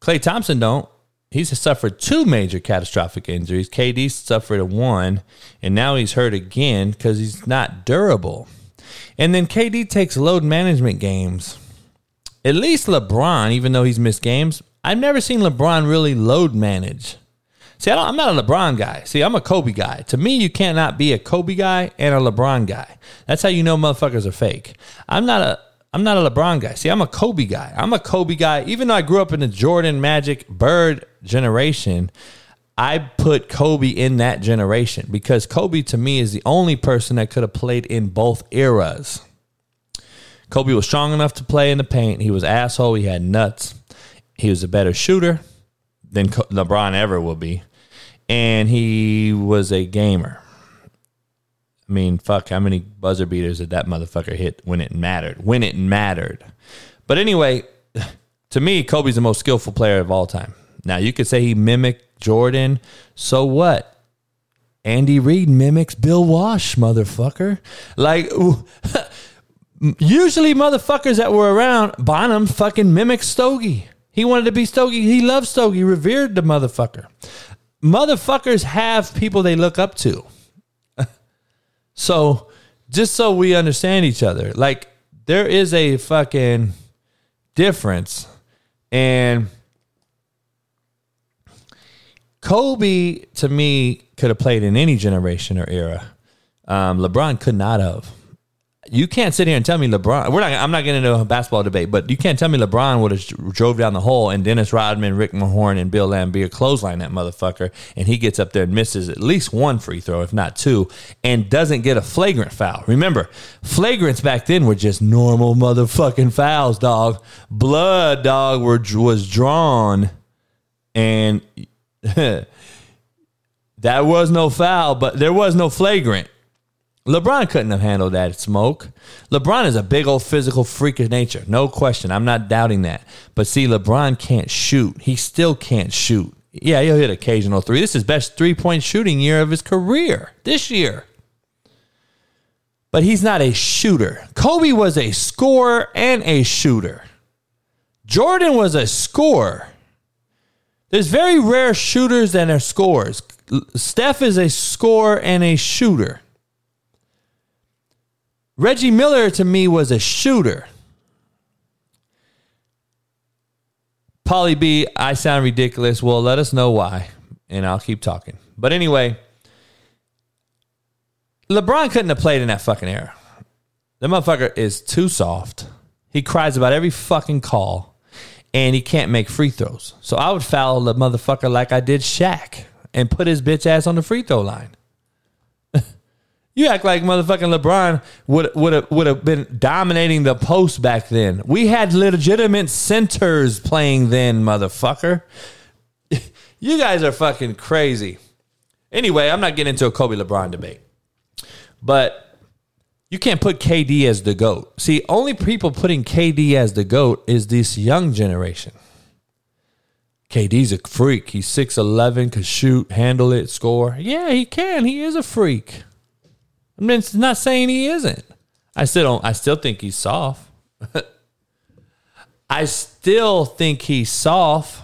Klay Thompson don't he's suffered two major catastrophic injuries. KD suffered a one, and now he's hurt again because he's not durable. And then KD takes load management games. At least LeBron, even though he's missed games, I've never seen LeBron really load manage. See, I am not a LeBron guy. See, I'm a Kobe guy. To me, you cannot be a Kobe guy and a LeBron guy. That's how you know motherfuckers are fake. I'm not a I'm not a LeBron guy. See, I'm a Kobe guy. I'm a Kobe guy. Even though I grew up in the Jordan, Magic, Bird generation, I put Kobe in that generation because Kobe to me is the only person that could have played in both eras. Kobe was strong enough to play in the paint. He was asshole. He had nuts. He was a better shooter than LeBron ever will be, and he was a gamer. I mean, fuck, how many buzzer beaters did that motherfucker hit when it mattered? When it mattered. But anyway, to me, Kobe's the most skillful player of all time. Now, you could say he mimicked Jordan. So what? Andy Reid mimics Bill Walsh, motherfucker. Like, usually motherfuckers that were around, Bonham fucking mimicked Stogie. He wanted to be Stogie. He loved Stogie, revered the motherfucker. Motherfuckers have people they look up to. So just so we understand each other, like there is a fucking difference. And Kobe, to me, could have played in any generation or era. Um, LeBron could not have you can't sit here and tell me LeBron. We're not. I'm not getting into a basketball debate, but you can't tell me LeBron would have drove down the hole and Dennis Rodman, Rick Mahorn, and Bill Laimbeer clothesline that motherfucker, and he gets up there and misses at least one free throw, if not two, and doesn't get a flagrant foul. Remember, flagrants back then were just normal motherfucking fouls, dog. Blood, dog, were was drawn, and that was no foul, but there was no flagrant. LeBron couldn't have handled that smoke. LeBron is a big old physical freak of nature. No question. I'm not doubting that. But see, LeBron can't shoot. He still can't shoot. Yeah, he'll hit occasional three. This is best three point shooting year of his career this year. But he's not a shooter. Kobe was a scorer and a shooter. Jordan was a scorer. There's very rare shooters and are scorers. Steph is a scorer and a shooter. Reggie Miller to me was a shooter. Polly B, I sound ridiculous. Well, let us know why, and I'll keep talking. But anyway, LeBron couldn't have played in that fucking era. The motherfucker is too soft. He cries about every fucking call, and he can't make free throws. So I would foul the motherfucker like I did Shaq and put his bitch ass on the free throw line. you act like motherfucking LeBron would would have would have been dominating the post back then. We had legitimate centers playing then, motherfucker. you guys are fucking crazy. Anyway, I'm not getting into a Kobe LeBron debate. But you can't put KD as the GOAT. See, only people putting KD as the GOAT is this young generation. KD's a freak. He's 6'11, can shoot, handle it, score. Yeah, he can. He is a freak. I mean, it's not saying he isn't. I still don't I still think he's soft. I still think he's soft.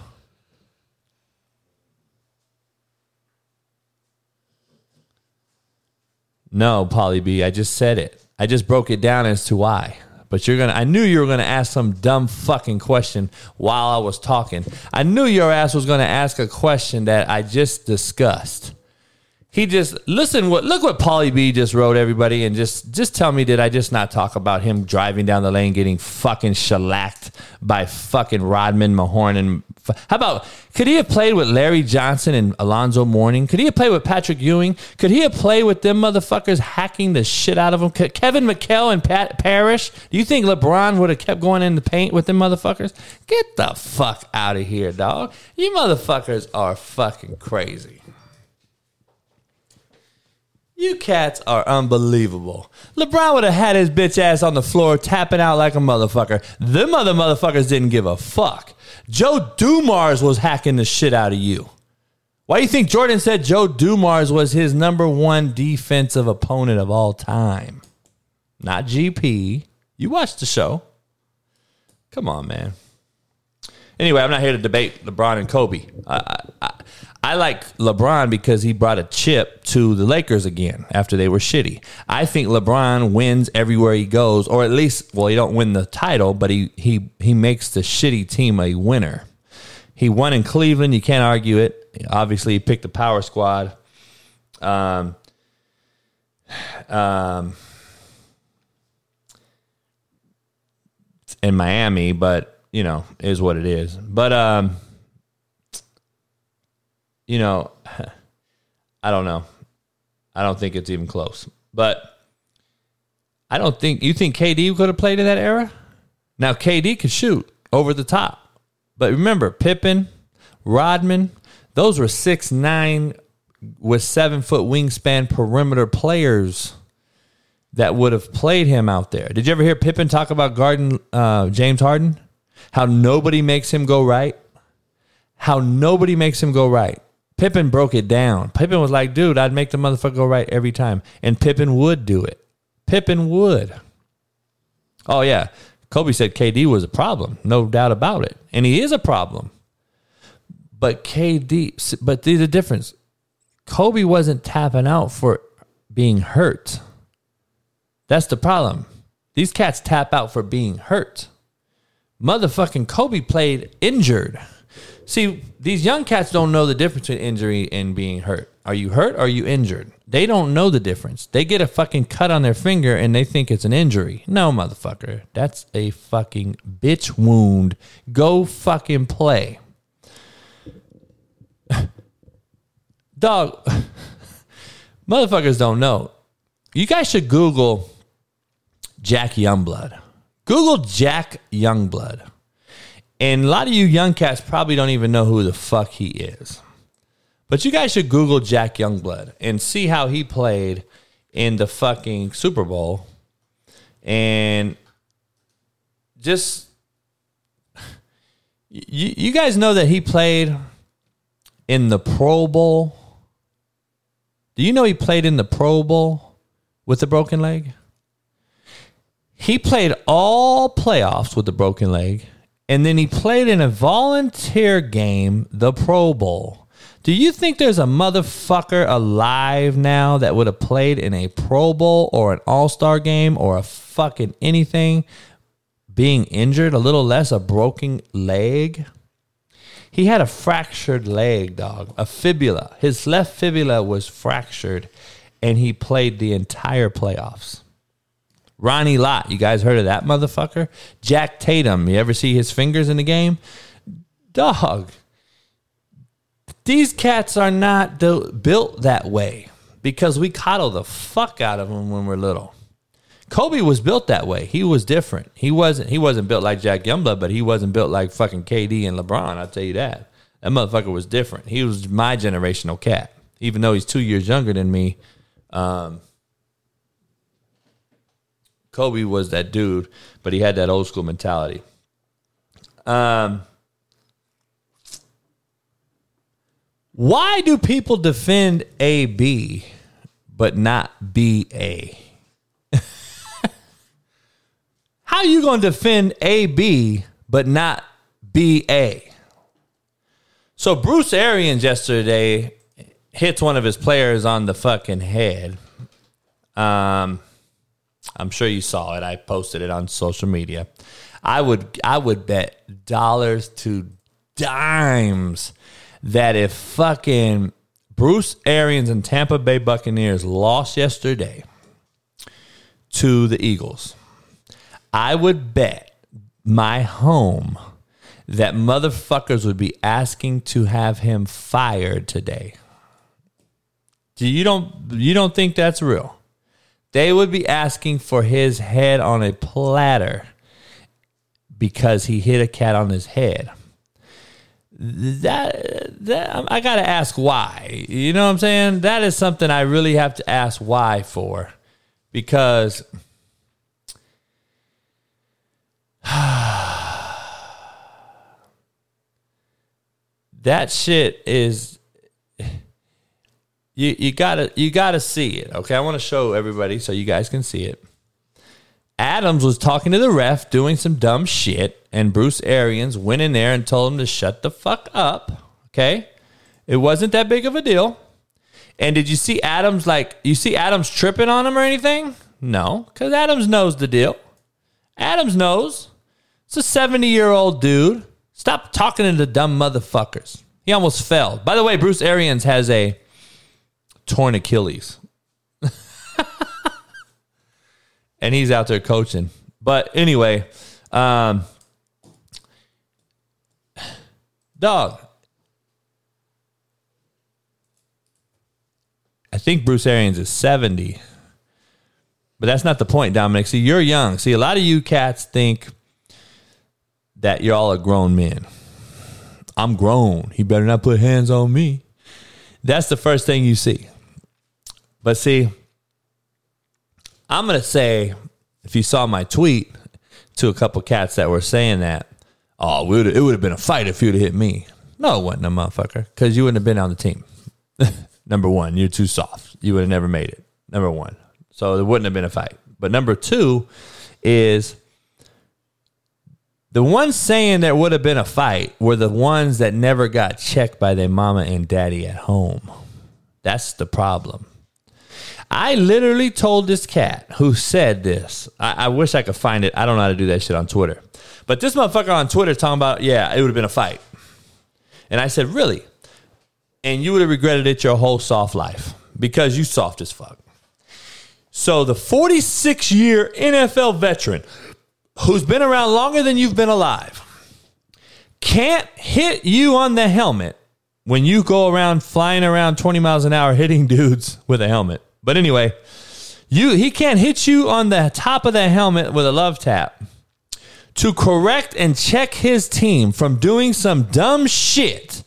No, Polly B, I just said it. I just broke it down as to why. But you're gonna I knew you were gonna ask some dumb fucking question while I was talking. I knew your ass was gonna ask a question that I just discussed. He just listen what look what Polly B just wrote everybody and just just tell me did I just not talk about him driving down the lane getting fucking shellacked by fucking Rodman Mahorn and how about could he have played with Larry Johnson and Alonzo Mourning? Could he have played with Patrick Ewing? Could he have played with them motherfuckers hacking the shit out of him? Kevin McHale and Pat Parrish? Do you think LeBron would have kept going in the paint with them motherfuckers? Get the fuck out of here, dog. You motherfuckers are fucking crazy. You cats are unbelievable. LeBron would have had his bitch ass on the floor tapping out like a motherfucker. Them other motherfuckers didn't give a fuck. Joe Dumars was hacking the shit out of you. Why do you think Jordan said Joe Dumars was his number one defensive opponent of all time? Not GP. You watched the show. Come on, man. Anyway, I'm not here to debate LeBron and Kobe. I, I, I like LeBron because he brought a chip to the Lakers again after they were shitty. I think LeBron wins everywhere he goes, or at least, well, he don't win the title, but he he he makes the shitty team a winner. He won in Cleveland. You can't argue it. Obviously, he picked the power squad. Um, um, in Miami, but you know, is what it is. But um you know, I don't know. I don't think it's even close. But I don't think you think KD could have played in that era. Now KD could shoot over the top, but remember Pippen, Rodman, those were six nine with seven foot wingspan perimeter players that would have played him out there. Did you ever hear Pippen talk about Garden uh, James Harden? How nobody makes him go right. How nobody makes him go right. Pippen broke it down. Pippen was like, dude, I'd make the motherfucker go right every time. And Pippen would do it. Pippen would. Oh, yeah. Kobe said KD was a problem. No doubt about it. And he is a problem. But KD, but there's a difference. Kobe wasn't tapping out for being hurt. That's the problem. These cats tap out for being hurt. Motherfucking Kobe played injured. See, these young cats don't know the difference between injury and being hurt. Are you hurt or are you injured? They don't know the difference. They get a fucking cut on their finger and they think it's an injury. No, motherfucker. That's a fucking bitch wound. Go fucking play. Dog, motherfuckers don't know. You guys should Google Jack Youngblood. Google Jack Youngblood. And a lot of you young cats probably don't even know who the fuck he is. But you guys should Google Jack Youngblood and see how he played in the fucking Super Bowl. And just you, you guys know that he played in the Pro Bowl. Do you know he played in the Pro Bowl with a broken leg? He played all playoffs with a broken leg, and then he played in a volunteer game, the Pro Bowl. Do you think there's a motherfucker alive now that would have played in a Pro Bowl or an All Star game or a fucking anything being injured, a little less a broken leg? He had a fractured leg, dog, a fibula. His left fibula was fractured, and he played the entire playoffs. Ronnie Lott, you guys heard of that motherfucker? Jack Tatum, you ever see his fingers in the game? Dog, these cats are not built that way because we coddle the fuck out of them when we're little. Kobe was built that way. He was different. He wasn't. He wasn't built like Jack Youngblood, but he wasn't built like fucking KD and LeBron. I'll tell you that. That motherfucker was different. He was my generational cat, even though he's two years younger than me. Um, Kobe was that dude, but he had that old school mentality. Um, why do people defend AB but not BA? How you going to defend AB but not BA? So Bruce Arians yesterday hits one of his players on the fucking head. Um, I'm sure you saw it. I posted it on social media. I would I would bet dollars to dimes that if fucking Bruce Arians and Tampa Bay Buccaneers lost yesterday to the Eagles, I would bet my home that motherfuckers would be asking to have him fired today. Do you don't you don't think that's real? They would be asking for his head on a platter because he hit a cat on his head. That, that um, I got to ask why. You know what I'm saying? That is something I really have to ask why for because that shit is you you gotta you gotta see it. Okay, I want to show everybody so you guys can see it. Adams was talking to the ref, doing some dumb shit, and Bruce Arians went in there and told him to shut the fuck up. Okay, it wasn't that big of a deal. And did you see Adams like you see Adams tripping on him or anything? No, because Adams knows the deal. Adams knows. It's a 70 year old dude. Stop talking to the dumb motherfuckers. He almost fell. By the way, Bruce Arians has a torn Achilles. and he's out there coaching. But anyway, um, dog. I think Bruce Arians is 70. But that's not the point, Dominic. See, you're young. See, a lot of you cats think that you're all a grown men. I'm grown. He better not put hands on me. That's the first thing you see. But see, I'm going to say, if you saw my tweet to a couple cats that were saying that, oh, it would have been a fight if you'd hit me. No, it wasn't a motherfucker because you wouldn't have been on the team. number one, you're too soft. You would have never made it. Number one. So there wouldn't have been a fight. But number two is the ones saying there would have been a fight were the ones that never got checked by their mama and daddy at home. That's the problem. I literally told this cat who said this. I, I, wish I could find it. I don't know how to do that shit on Twitter. But this motherfucker on Twitter talking about, yeah, it would have been a fight. And I said, really? And you would have regretted it your whole soft life because you soft as fuck. So the 46 year NFL veteran who's been around longer than you've been alive can't hit you on the helmet when you go around flying around 20 miles an hour hitting dudes with a helmet but anyway, you he can't hit you on the top of the helmet with a love tap to correct and check his team from doing some dumb shit,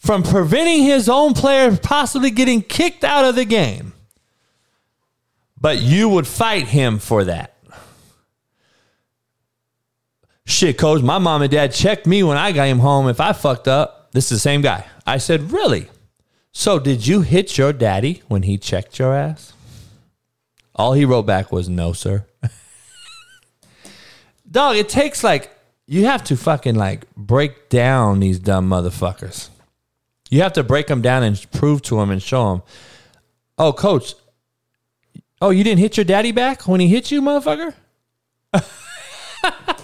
from preventing his own player possibly getting kicked out of the game. But you would fight him for that. Shit, coach, my mom and dad checked me when I got him home if I fucked up. This is the same guy. I said, Really? So did you hit your daddy when he checked your ass? All he wrote back was, No, sir. Dog, it takes like, you have to fucking like break down these dumb motherfuckers. You have to break them down and prove to them and show them, oh, coach, oh, you didn't hit your daddy back when he hit you, motherfucker?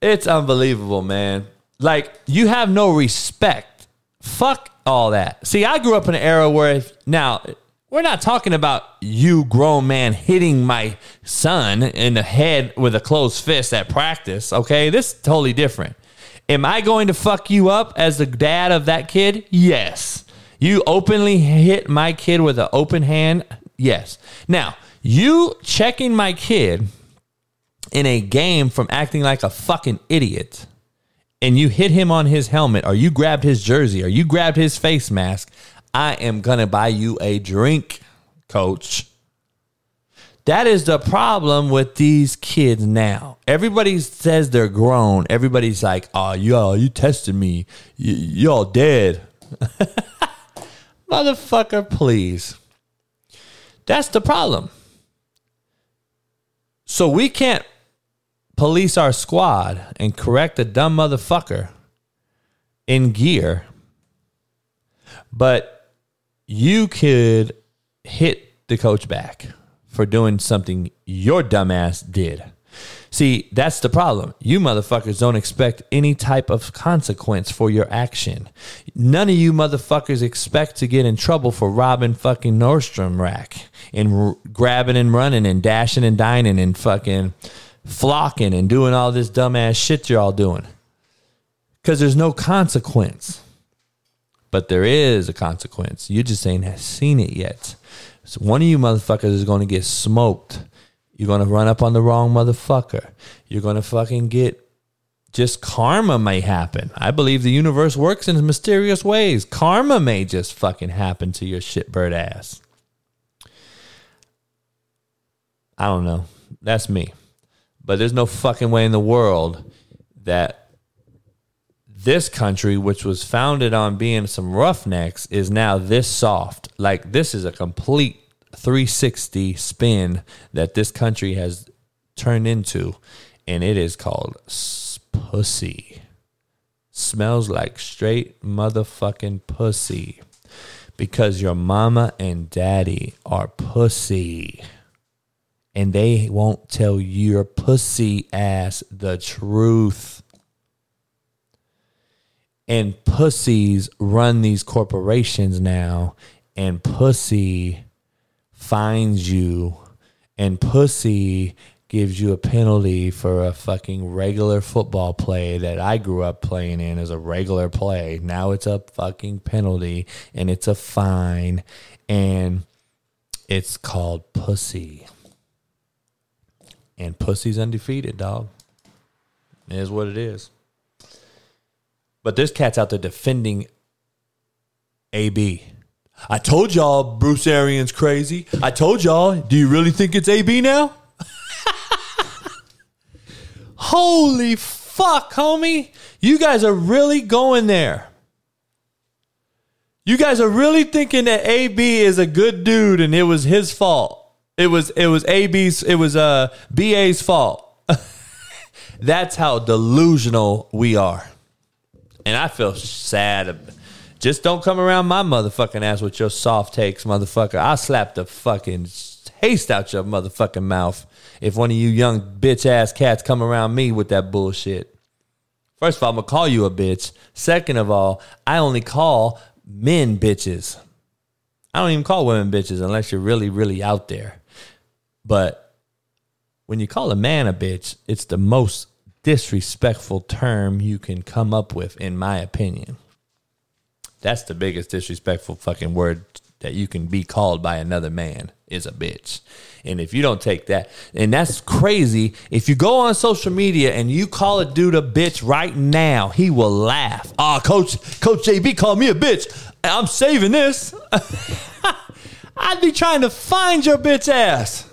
it's unbelievable, man. Like, you have no respect. Fuck all that. See, I grew up in an era where, now, we're not talking about you, grown man, hitting my son in the head with a closed fist at practice, okay? This is totally different. Am I going to fuck you up as the dad of that kid? Yes. You openly hit my kid with an open hand? Yes. Now, you checking my kid in a game from acting like a fucking idiot and you hit him on his helmet or you grabbed his jersey or you grabbed his face mask, I am going to buy you a drink, coach. That is the problem with these kids now. Everybody says they're grown. Everybody's like, "Oh, y'all, you tested me. Y- y'all dead." Motherfucker, please. That's the problem. So we can't police our squad and correct a dumb motherfucker in gear, but you could hit the coach back for doing something your dumbass did. See, that's the problem. You motherfuckers don't expect any type of consequence for your action. None of you motherfuckers expect to get in trouble for robbing fucking Nordstrom rack and r- grabbing and running and dashing and dining and fucking flocking and doing all this dumbass shit you're all doing. Because there's no consequence. But there is a consequence. You just ain't seen it yet. So one of you motherfuckers is going to get smoked. You're going to run up on the wrong motherfucker. You're going to fucking get just karma may happen. I believe the universe works in mysterious ways. Karma may just fucking happen to your shitbird ass. I don't know. That's me. But there's no fucking way in the world that this country, which was founded on being some roughnecks, is now this soft. Like, this is a complete 360 spin that this country has turned into, and it is called pussy. Smells like straight motherfucking pussy because your mama and daddy are pussy and they won't tell your pussy ass the truth. And pussies run these corporations now, and pussy finds you, and pussy gives you a penalty for a fucking regular football play that I grew up playing in as a regular play. Now it's a fucking penalty, and it's a fine, and it's called pussy. And pussy's undefeated, dog. It is what it is. But this cat's out there defending AB. I told y'all Bruce Arians crazy. I told y'all. Do you really think it's AB now? Holy fuck, homie. You guys are really going there. You guys are really thinking that AB is a good dude and it was his fault. It was it was AB's it was uh BA's fault. That's how delusional we are. And I feel sad. Just don't come around my motherfucking ass with your soft takes, motherfucker. I'll slap the fucking taste out your motherfucking mouth if one of you young bitch ass cats come around me with that bullshit. First of all, I'm gonna call you a bitch. Second of all, I only call men bitches. I don't even call women bitches unless you're really, really out there. But when you call a man a bitch, it's the most disrespectful term you can come up with, in my opinion. That's the biggest disrespectful fucking word that you can be called by another man is a bitch. And if you don't take that, and that's crazy. If you go on social media and you call a dude a bitch right now, he will laugh. Ah, coach, Coach JB called me a bitch. I'm saving this. I'd be trying to find your bitch ass.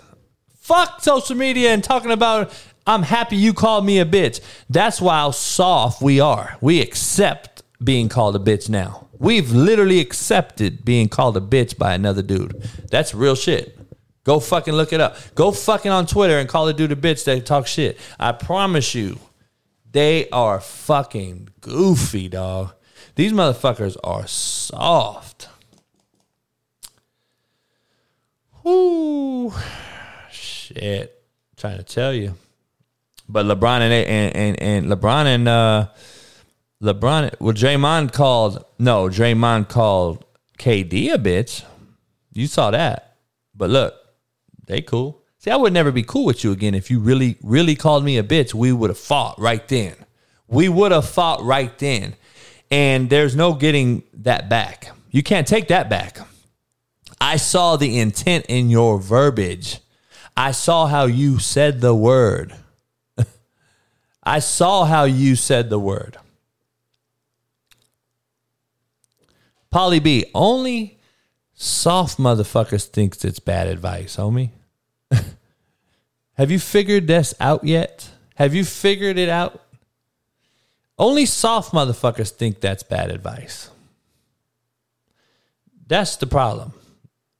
Fuck social media and talking about I'm happy you called me a bitch. That's why how soft we are. We accept being called a bitch now. We've literally accepted being called a bitch by another dude. That's real shit. Go fucking look it up. Go fucking on Twitter and call a dude a bitch that talk shit. I promise you, they are fucking goofy, dog. These motherfuckers are soft. Whoo. Shit. trying to tell you. But LeBron and and and, and LeBron and uh LeBron well Draymond called no, Draymond called KD a bitch. You saw that. But look, they cool. See, I would never be cool with you again if you really, really called me a bitch. We would have fought right then. We would have fought right then. And there's no getting that back. You can't take that back. I saw the intent in your verbiage. I saw how you said the word. I saw how you said the word. Polly B, only soft motherfuckers thinks it's bad advice, homie. Have you figured this out yet? Have you figured it out? Only soft motherfuckers think that's bad advice. That's the problem.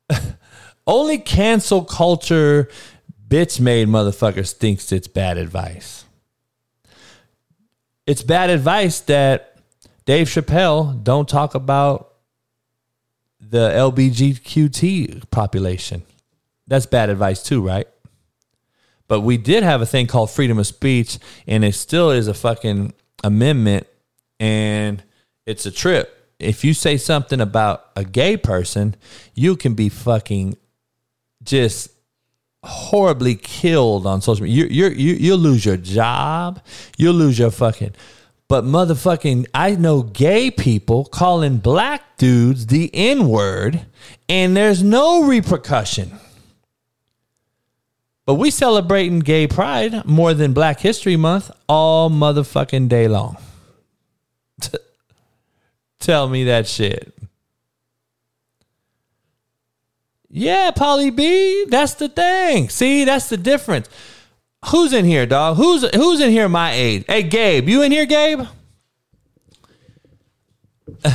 Only cancel culture bitch made motherfuckers thinks it's bad advice. It's bad advice that Dave Chappelle don't talk about the LBGQT population. That's bad advice too, right? But we did have a thing called freedom of speech, and it still is a fucking amendment, and it's a trip. If you say something about a gay person, you can be fucking just horribly killed on social media. You you you'll lose your job. You'll lose your fucking. But motherfucking, I know gay people calling black dudes the N word, and there's no repercussion. But we celebrating gay pride more than Black History Month all motherfucking day long. Tell me that shit. Yeah, Polly B, that's the thing. See, that's the difference. Who's in here, dog? Who's who's in here my age? Hey, Gabe, you in here, Gabe?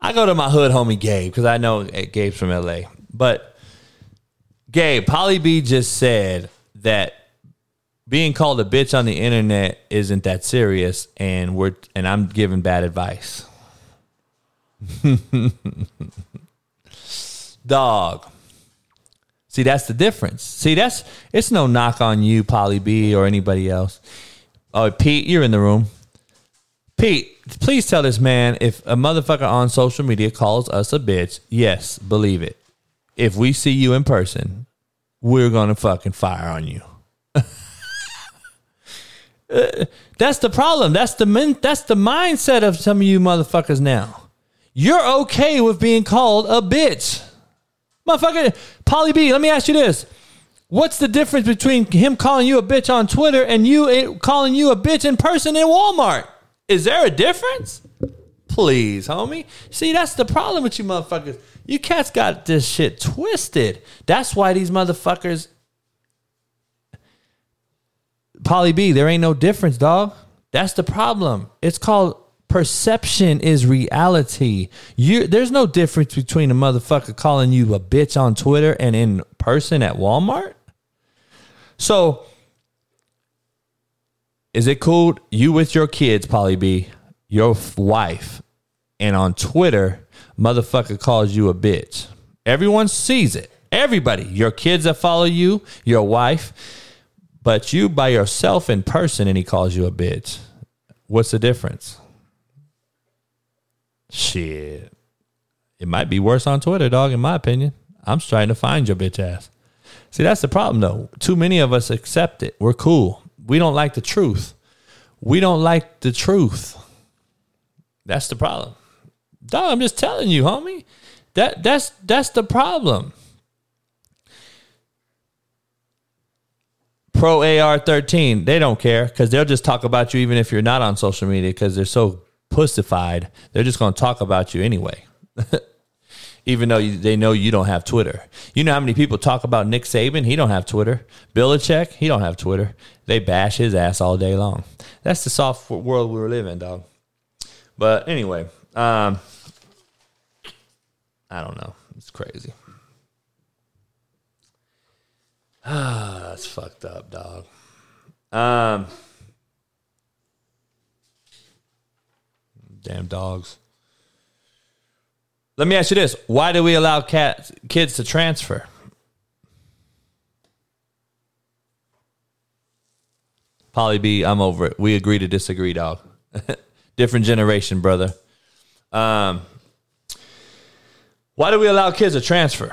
I go to my hood homie Gabe because I know Gabe's from LA. But Gabe, Polly B just said that being called a bitch on the internet isn't that serious, and we're and I'm giving bad advice. Dog. See, that's the difference. See, that's it's no knock on you, Polly B, or anybody else. Oh, Pete, you're in the room. Pete, please tell this man if a motherfucker on social media calls us a bitch, yes, believe it. If we see you in person, we're gonna fucking fire on you. Uh, that's the problem. That's the min- that's the mindset of some of you motherfuckers now. You're okay with being called a bitch. Motherfucker, Polly B, let me ask you this. What's the difference between him calling you a bitch on Twitter and you eh, calling you a bitch in person in Walmart? Is there a difference? Please, homie. See, that's the problem with you motherfuckers. You cats got this shit twisted. That's why these motherfuckers. Polly B, there ain't no difference, dog. That's the problem. It's called perception is reality. You there's no difference between a motherfucker calling you a bitch on Twitter and in person at Walmart. So is it cool you with your kids, Polly B, your wife, and on Twitter motherfucker calls you a bitch. Everyone sees it. Everybody, your kids that follow you, your wife, but you by yourself in person and he calls you a bitch. What's the difference? Shit. It might be worse on Twitter, dog, in my opinion. I'm trying to find your bitch ass. See, that's the problem, though. Too many of us accept it. We're cool. We don't like the truth. We don't like the truth. That's the problem. Dog, I'm just telling you, homie. That that's that's the problem. Pro AR13, they don't care because they'll just talk about you even if you're not on social media because they're so pussified. They're just going to talk about you anyway. even though you, they know you don't have Twitter. You know how many people talk about Nick Saban? He don't have Twitter. Bill Belichick? He don't have Twitter. They bash his ass all day long. That's the soft world we are living, dog. But anyway, um, I don't know. It's crazy. Ah, that's fucked up, dog. Um, damn dogs. Let me ask you this: Why do we allow cats, kids to transfer? Polly B, I'm over it. We agree to disagree, dog. Different generation, brother. Um, why do we allow kids to transfer?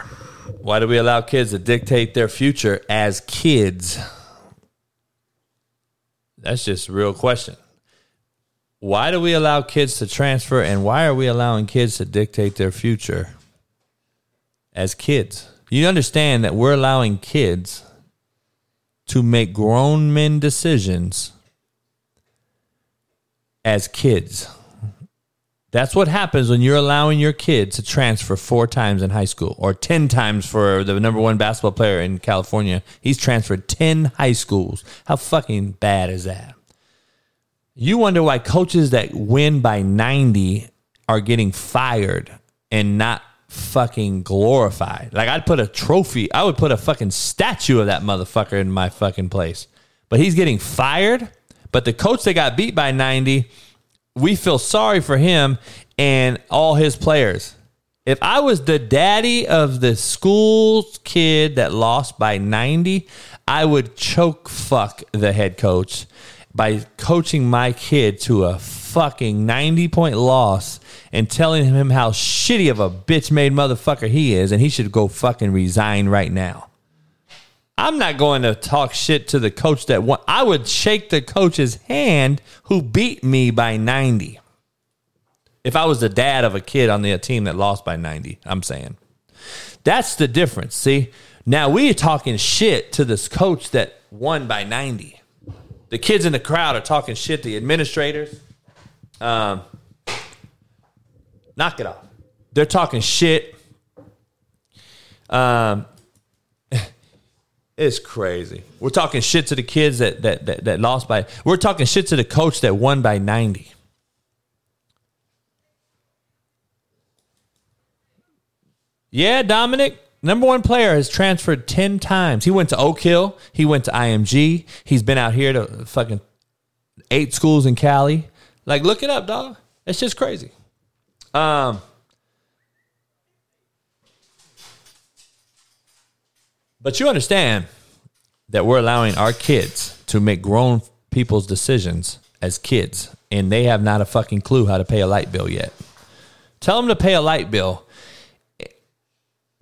Why do we allow kids to dictate their future as kids? That's just a real question. Why do we allow kids to transfer and why are we allowing kids to dictate their future as kids? You understand that we're allowing kids to make grown men decisions as kids. That's what happens when you're allowing your kid to transfer four times in high school or 10 times for the number one basketball player in California. He's transferred 10 high schools. How fucking bad is that? You wonder why coaches that win by 90 are getting fired and not fucking glorified. Like I'd put a trophy, I would put a fucking statue of that motherfucker in my fucking place. But he's getting fired. But the coach that got beat by 90, we feel sorry for him and all his players. If I was the daddy of the school's kid that lost by 90, I would choke fuck the head coach by coaching my kid to a fucking 90 point loss and telling him how shitty of a bitch made motherfucker he is and he should go fucking resign right now. I'm not going to talk shit to the coach that won. I would shake the coach's hand who beat me by 90. If I was the dad of a kid on the team that lost by 90, I'm saying. That's the difference. See, now we are talking shit to this coach that won by 90. The kids in the crowd are talking shit to the administrators. Um, knock it off. They're talking shit. Um, it's crazy. We're talking shit to the kids that, that that that lost by. We're talking shit to the coach that won by ninety. Yeah, Dominic, number one player has transferred 10 times. He went to Oak Hill. He went to IMG. He's been out here to fucking eight schools in Cali. Like, look it up, dog. It's just crazy. Um, but you understand that we're allowing our kids to make grown people's decisions as kids, and they have not a fucking clue how to pay a light bill yet. Tell them to pay a light bill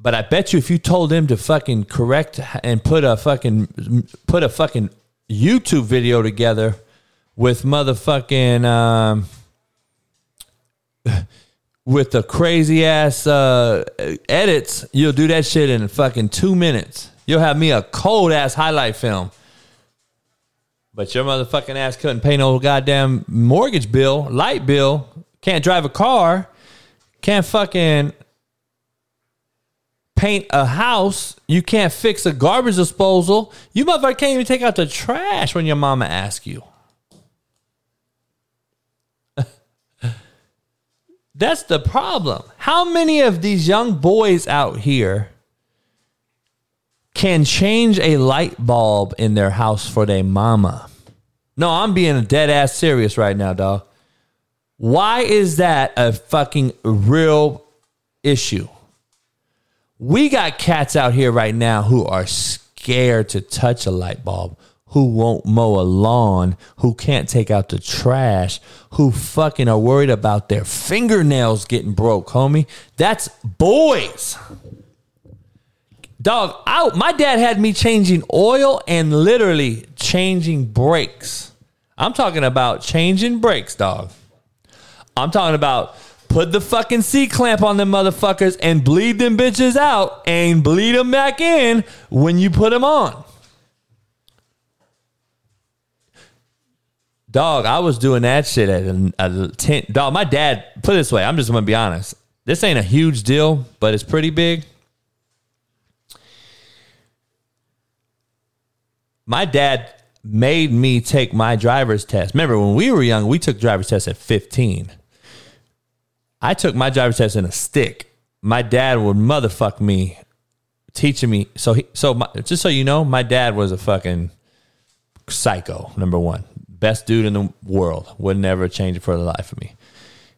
but I bet you if you told him to fucking correct and put a fucking put a fucking YouTube video together with motherfucking um, with the crazy ass uh, edits, you'll do that shit in fucking two minutes. You'll have me a cold ass highlight film. But your motherfucking ass couldn't pay no goddamn mortgage bill, light bill, can't drive a car, can't fucking paint a house. You can't fix a garbage disposal. You motherfucker can't even take out the trash when your mama asks you. That's the problem. How many of these young boys out here can change a light bulb in their house for their mama? No, I'm being a dead ass serious right now, dog. Why is that a fucking real issue? We got cats out here right now who are scared to touch a light bulb, who won't mow a lawn, who can't take out the trash, who fucking are worried about their fingernails getting broke, homie. That's boys. Dog, I, my dad had me changing oil and literally changing brakes. I'm talking about changing brakes, dog. I'm talking about put the fucking C clamp on them motherfuckers and bleed them bitches out and bleed them back in when you put them on. Dog, I was doing that shit at a, a 10. Dog, my dad, put it this way, I'm just gonna be honest. this ain't a huge deal, but it's pretty big. My dad made me take my driver's test. Remember when we were young, we took driver's tests at 15. I took my driver's test in a stick. My dad would motherfuck me teaching me. So he, so my, just so you know, my dad was a fucking psycho. Number one, best dude in the world. Would never change it for the life of me.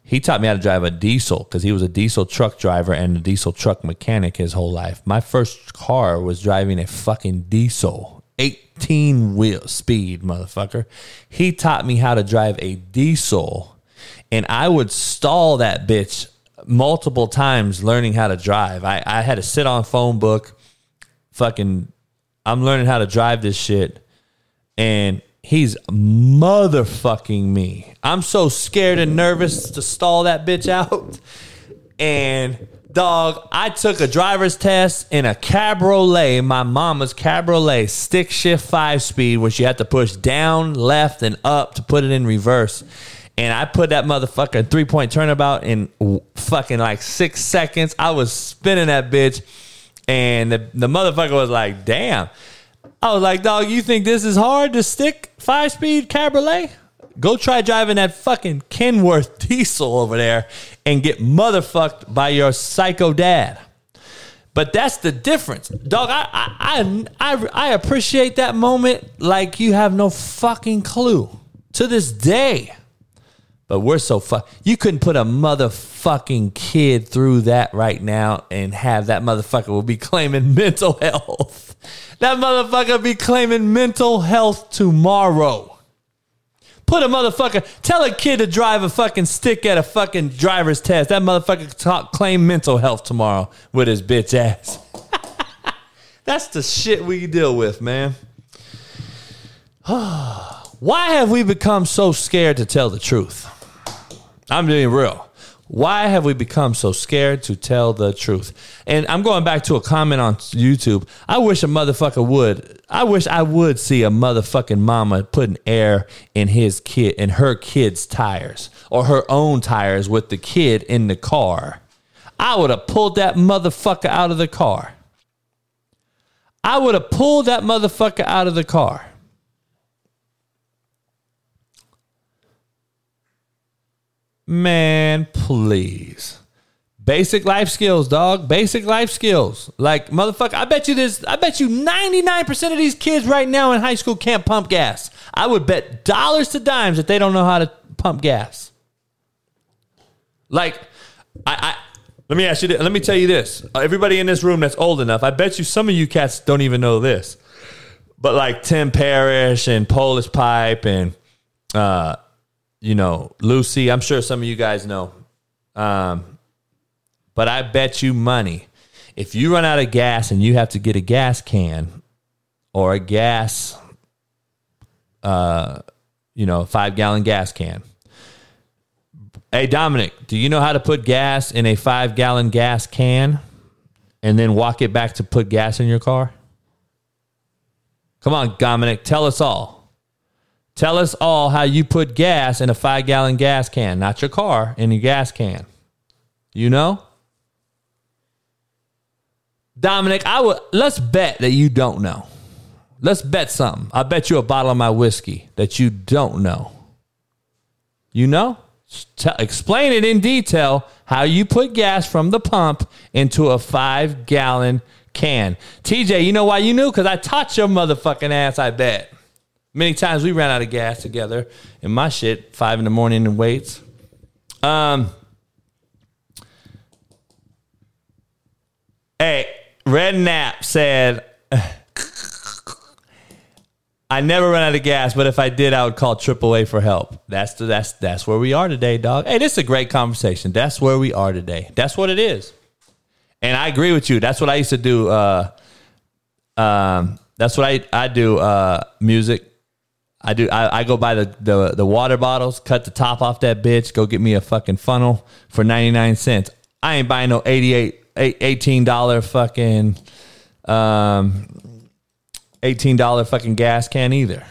He taught me how to drive a diesel because he was a diesel truck driver and a diesel truck mechanic his whole life. My first car was driving a fucking diesel, 18 wheel speed, motherfucker. He taught me how to drive a diesel, and I would stall that bitch multiple times learning how to drive. I, I had to sit on phone book, fucking, I'm learning how to drive this shit, and he's motherfucking me. I'm so scared and nervous to stall that bitch out. And dog, I took a driver's test in a cabriolet, my mama's cabriolet, stick shift five speed, which you have to push down, left, and up to put it in reverse. And I put that motherfucker three point turnabout in fucking like six seconds. I was spinning that bitch. And the, the motherfucker was like, damn. I was like, dog, you think this is hard to stick five speed cabriolet? Go try driving that fucking Kenworth diesel over there and get motherfucked by your psycho dad. But that's the difference, dog. I I I I appreciate that moment like you have no fucking clue to this day. But we're so fuck. You couldn't put a motherfucking kid through that right now and have that motherfucker will be claiming mental health. That motherfucker be claiming mental health tomorrow. Put a motherfucker, tell a kid to drive a fucking stick at a fucking driver's test. That motherfucker talk, claim mental health tomorrow with his bitch ass. That's the shit we deal with, man. Why have we become so scared to tell the truth? I'm being real. Why have we become so scared to tell the truth? And I'm going back to a comment on YouTube. I wish a motherfucker would. I wish I would see a motherfucking mama putting air in his kid in her kid's tires or her own tires with the kid in the car. I would have pulled that motherfucker out of the car. I would have pulled that motherfucker out of the car. Man, please. Basic life skills, dog. Basic life skills. Like, motherfucker, I bet you this, I bet you 99% of these kids right now in high school can't pump gas. I would bet dollars to dimes that they don't know how to pump gas. Like, I, I let me ask you this. Let me tell you this. Everybody in this room that's old enough, I bet you some of you cats don't even know this. But like Tim Parrish and Polish Pipe and uh, you know, Lucy, I'm sure some of you guys know. Um, but I bet you money if you run out of gas and you have to get a gas can or a gas, uh, you know, five gallon gas can. Hey, Dominic, do you know how to put gas in a five gallon gas can and then walk it back to put gas in your car? Come on, Dominic, tell us all. Tell us all how you put gas in a five gallon gas can, not your car, in your gas can. You know? Dominic, I would let's bet that you don't know. Let's bet something. I bet you a bottle of my whiskey that you don't know. You know? Tell, explain it in detail how you put gas from the pump into a five gallon can. TJ, you know why you knew? Because I taught your motherfucking ass, I bet. Many times we ran out of gas together in my shit, five in the morning and waits. Um, hey, Red Nap said, I never run out of gas, but if I did, I would call AAA for help. That's the, that's that's where we are today, dog. Hey, this is a great conversation. That's where we are today. That's what it is. And I agree with you. That's what I used to do. Uh, um, that's what I I do. Uh, music I do. I, I, go buy the, the the water bottles, cut the top off that bitch, go get me a fucking funnel for ninety nine cents. I ain't buying no 88 18 dollar fucking um eighteen dollar fucking gas can either.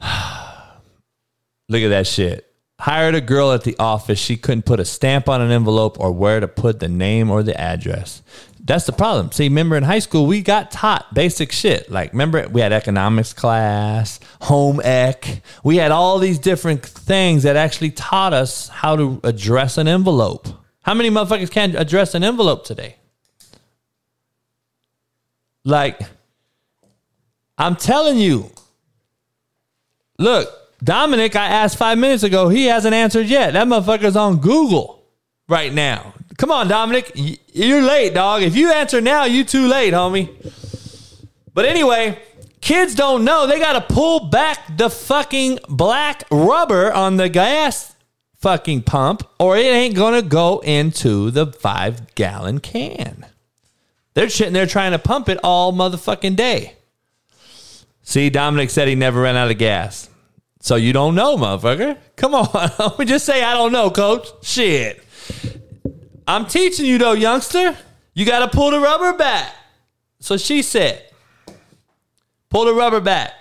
Look at that shit. hired a girl at the office. She couldn't put a stamp on an envelope or where to put the name or the address. That's the problem. See, remember in high school, we got taught basic shit. Like, remember, we had economics class, home ec. We had all these different things that actually taught us how to address an envelope. How many motherfuckers can address an envelope today? Like, I'm telling you. Look, Dominic, I asked five minutes ago. He hasn't answered yet. That motherfucker's on Google right now. Come on, Dominic. You're late, dog. If you answer now, you too late, homie. But anyway, kids don't know they got to pull back the fucking black rubber on the gas fucking pump or it ain't going to go into the five gallon can. They're sitting there trying to pump it all motherfucking day. See, Dominic said he never ran out of gas. So you don't know, motherfucker. Come on. Let me just say I don't know, coach. Shit. I'm teaching you though, youngster. You got to pull the rubber back. So she said, pull the rubber back.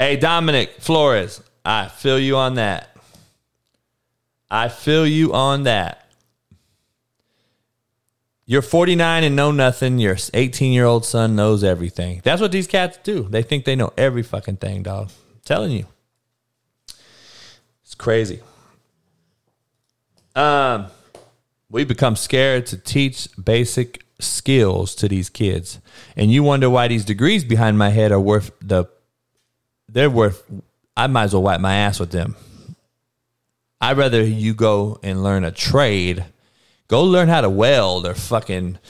Hey, Dominic Flores, I feel you on that. I feel you on that. You're 49 and know nothing. Your 18 year old son knows everything. That's what these cats do. They think they know every fucking thing, dog. I'm telling you. Crazy. Um, we become scared to teach basic skills to these kids, and you wonder why these degrees behind my head are worth the. They're worth. I might as well wipe my ass with them. I'd rather you go and learn a trade. Go learn how to weld or fucking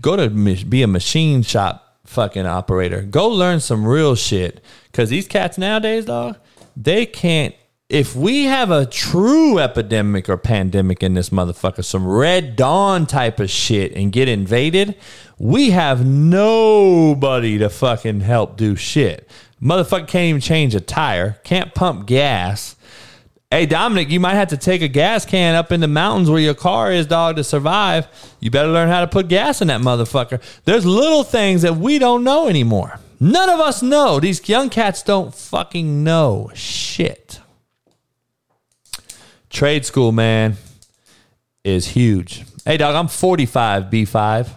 go to be a machine shop fucking operator. Go learn some real shit. Cause these cats nowadays, dog, they can't if we have a true epidemic or pandemic in this motherfucker, some red dawn type of shit and get invaded, we have nobody to fucking help do shit. Motherfucker can't even change a tire, can't pump gas. Hey, Dominic, you might have to take a gas can up in the mountains where your car is, dog, to survive. You better learn how to put gas in that motherfucker. There's little things that we don't know anymore. None of us know. These young cats don't fucking know shit. Trade school, man, is huge. Hey, dog, I'm 45 B5,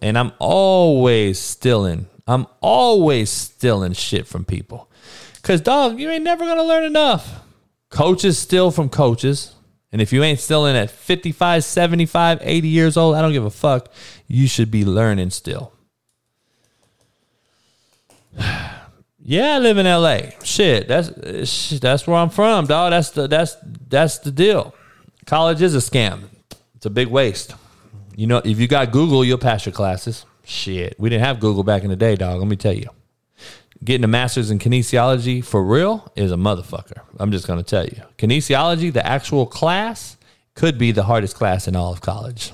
and I'm always stealing. I'm always stealing shit from people. Because, dog, you ain't never going to learn enough. Coaches steal from coaches. And if you ain't stealing at 55, 75, 80 years old, I don't give a fuck. You should be learning still. Yeah, I live in L.A. Shit, that's that's where I'm from, dog. That's the that's that's the deal. College is a scam. It's a big waste. You know, if you got Google, you'll pass your classes. Shit, we didn't have Google back in the day, dog. Let me tell you. Getting a master's in kinesiology for real is a motherfucker. I'm just gonna tell you. Kinesiology, the actual class, could be the hardest class in all of college.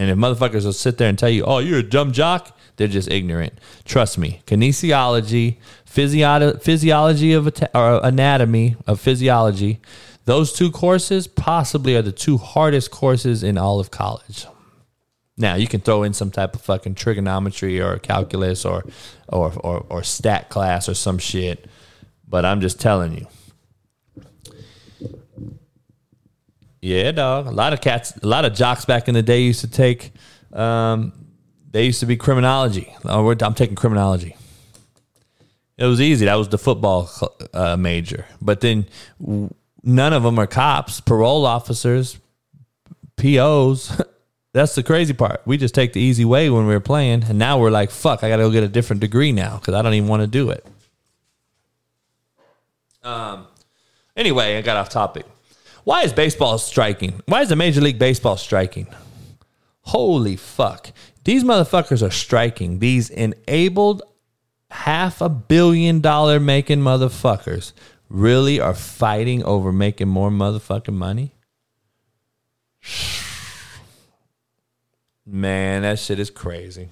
And if motherfuckers will sit there and tell you, "Oh, you're a dumb jock," they're just ignorant. Trust me. Kinesiology physio- physiology of or anatomy of physiology. Those two courses possibly are the two hardest courses in all of college. Now you can throw in some type of fucking trigonometry or calculus or or or, or stat class or some shit, but I'm just telling you. Yeah, dog. A lot of cats, a lot of jocks back in the day used to take. Um, they used to be criminology. Oh, I'm taking criminology. It was easy. That was the football uh, major. But then none of them are cops, parole officers, POs. That's the crazy part. We just take the easy way when we were playing, and now we're like, "Fuck, I got to go get a different degree now because I don't even want to do it." Um. Anyway, I got off topic. Why is baseball striking? Why is the Major League Baseball striking? Holy fuck! These motherfuckers are striking. These enabled half a billion dollar making motherfuckers really are fighting over making more motherfucking money? Man, that shit is crazy.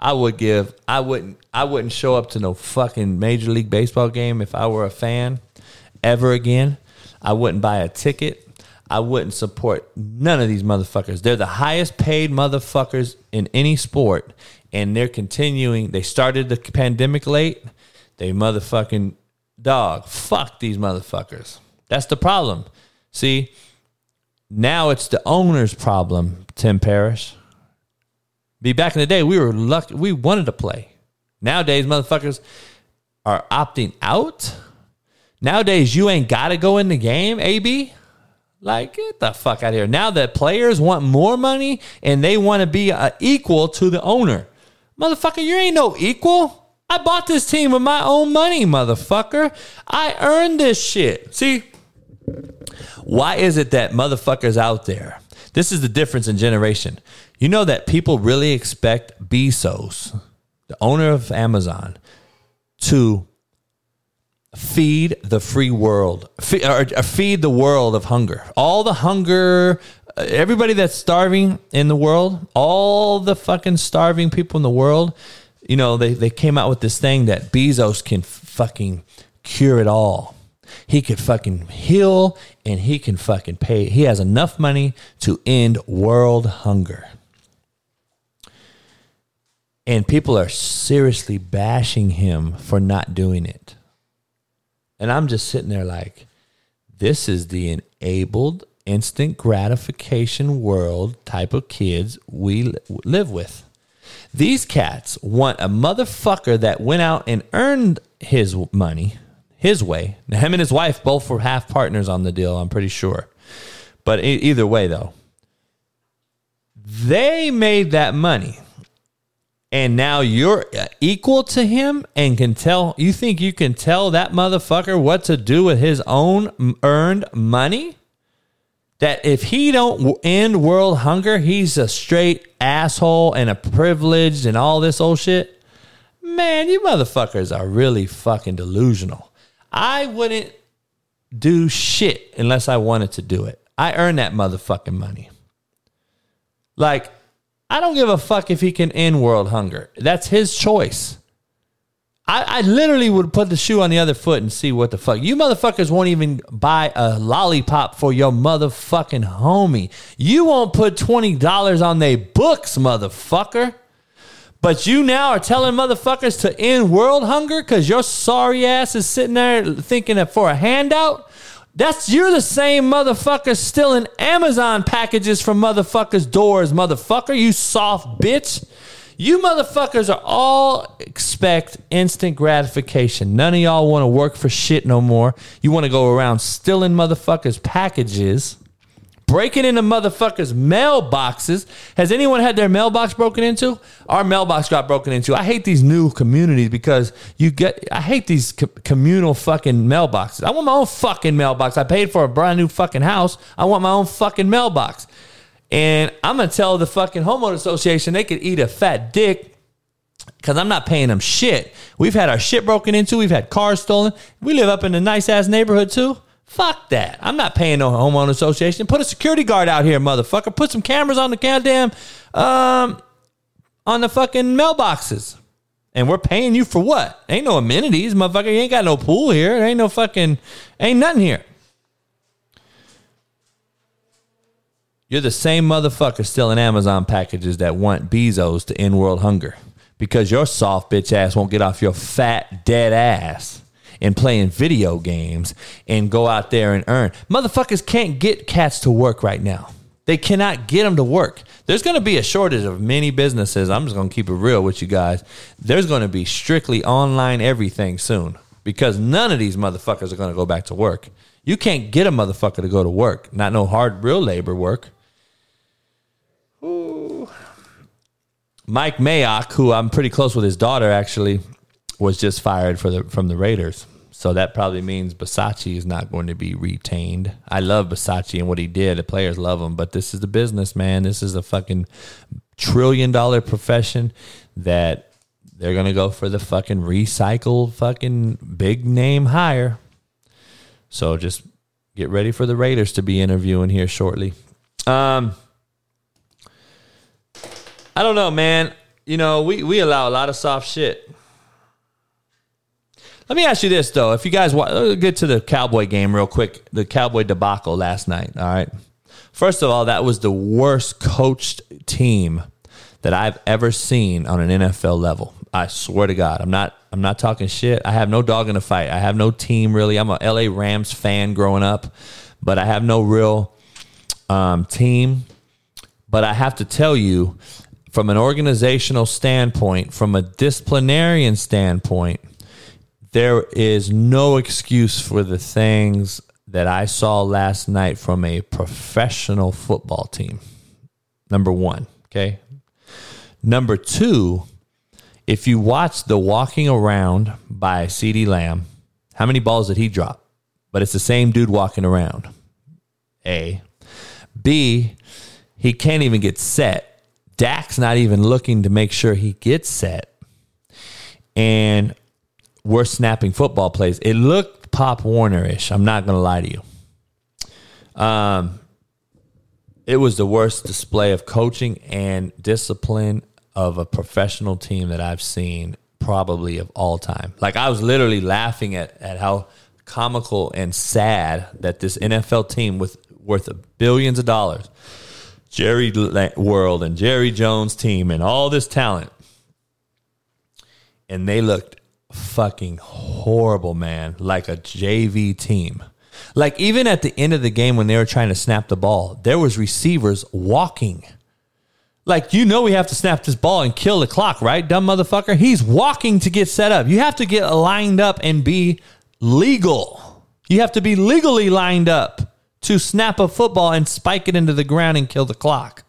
I would give I wouldn't I wouldn't show up to no fucking major league baseball game if I were a fan ever again. I wouldn't buy a ticket. I wouldn't support none of these motherfuckers. They're the highest paid motherfuckers in any sport and they're continuing. They started the pandemic late. They motherfucking dog. Fuck these motherfuckers. That's the problem. See, now it's the owner's problem, Tim Parrish. Be back in the day, we were lucky. We wanted to play. Nowadays, motherfuckers are opting out. Nowadays, you ain't got to go in the game, AB. Like, get the fuck out of here. Now that players want more money and they want to be uh, equal to the owner. Motherfucker, you ain't no equal. I bought this team with my own money, motherfucker. I earned this shit. See, why is it that motherfuckers out there? This is the difference in generation. You know that people really expect Bezos, the owner of Amazon, to feed the free world, feed, or feed the world of hunger. All the hunger, uh, everybody that's starving in the world, all the fucking starving people in the world, you know, they, they came out with this thing that Bezos can fucking cure it all. He could fucking heal and he can fucking pay. He has enough money to end world hunger. And people are seriously bashing him for not doing it. And I'm just sitting there like, this is the enabled instant gratification world type of kids we live with. These cats want a motherfucker that went out and earned his money his way. Now, him and his wife both were half partners on the deal, I'm pretty sure. But either way, though, they made that money and now you're uh, equal to him and can tell you think you can tell that motherfucker what to do with his own earned money? That if he don't end world hunger he's a straight asshole and a privileged and all this old shit? Man you motherfuckers are really fucking delusional. I wouldn't do shit unless i wanted to do it. I earn that motherfucking money. Like I don't give a fuck if he can end world hunger. That's his choice. I, I, literally would put the shoe on the other foot and see what the fuck. You motherfuckers won't even buy a lollipop for your motherfucking homie. You won't put $20 on their books, motherfucker. But you now are telling motherfuckers to end world hunger because your sorry ass is sitting there thinking that for a handout? That's you're the same motherfucker stealing Amazon packages from motherfuckers' doors, motherfucker. You soft bitch. You motherfuckers are all expect instant gratification. None of y'all want to work for shit no more. You want to go around stealing motherfuckers' packages breaking into motherfuckers' mailboxes. Has anyone had their mailbox broken into? Our mailbox got broken into. I hate these new communities because you get, I hate these co- communal fucking mailboxes. I want my own fucking mailbox. I paid for a brand new fucking house. I want my own fucking mailbox. And I'm going to tell the fucking homeowner association they could eat a fat dick because I'm not paying them shit. We've had our shit broken into. We've had cars stolen. We live up in a nice ass neighborhood too. Fuck that. I'm not paying no homeowner association. Put a security guard out here, motherfucker. Put some cameras on the goddamn um on the fucking mailboxes. And we're paying you for what? Ain't no amenities, motherfucker. You ain't got no pool here. There ain't no fucking ain't nothing here. You're the same motherfucker stealing Amazon packages that want Bezos to end world hunger because your soft bitch ass won't get off your fat dead ass and playing video games and go out there and earn. Motherfuckers can't get cats to work right now. They cannot get them to work. There's going to be a shortage of many businesses. I'm just going to keep it real with you guys. There's going to be strictly online everything soon because none of these motherfuckers are going to go back to work. You can't get a motherfucker to go to work, not no hard real labor work. Ooh. Mike Mayock, who I'm pretty close with his daughter, actually, was just fired for the from the Raiders. So that probably means Bisaccia is not going to be retained. I love Bisaccia and what he did. The players love him, but this is the business, man. This is a fucking trillion dollar profession that they're gonna go for the fucking recycle fucking big name hire. So just get ready for the Raiders to be interviewing here shortly. Um, I don't know, man. You know, we we allow a lot of soft shit let me ask you this though: If you guys want, get to the Cowboy game real quick, the Cowboy debacle last night. All right. First of all, that was the worst coached team that I've ever seen on an NFL level. I swear to God, I'm not I'm not talking shit. I have no dog in the fight. I have no team really. I'm a LA Rams fan growing up, but I have no real um, team. But I have to tell you, from an organizational standpoint, from a disciplinarian standpoint, there is no excuse for the things that I saw last night from a professional football team. Number one, okay. Number two, if you watch the walking around by CeeDee Lamb, how many balls did he drop? But it's the same dude walking around. A. B, he can't even get set. Dak's not even looking to make sure he gets set. And we're snapping football plays. It looked Pop Warner ish. I'm not going to lie to you. Um, it was the worst display of coaching and discipline of a professional team that I've seen probably of all time. Like I was literally laughing at, at how comical and sad that this NFL team with worth billions of dollars, Jerry World and Jerry Jones team and all this talent, and they looked fucking horrible, man. Like a JV team. Like even at the end of the game when they were trying to snap the ball, there was receivers walking. Like you know we have to snap this ball and kill the clock, right? Dumb motherfucker. He's walking to get set up. You have to get lined up and be legal. You have to be legally lined up to snap a football and spike it into the ground and kill the clock.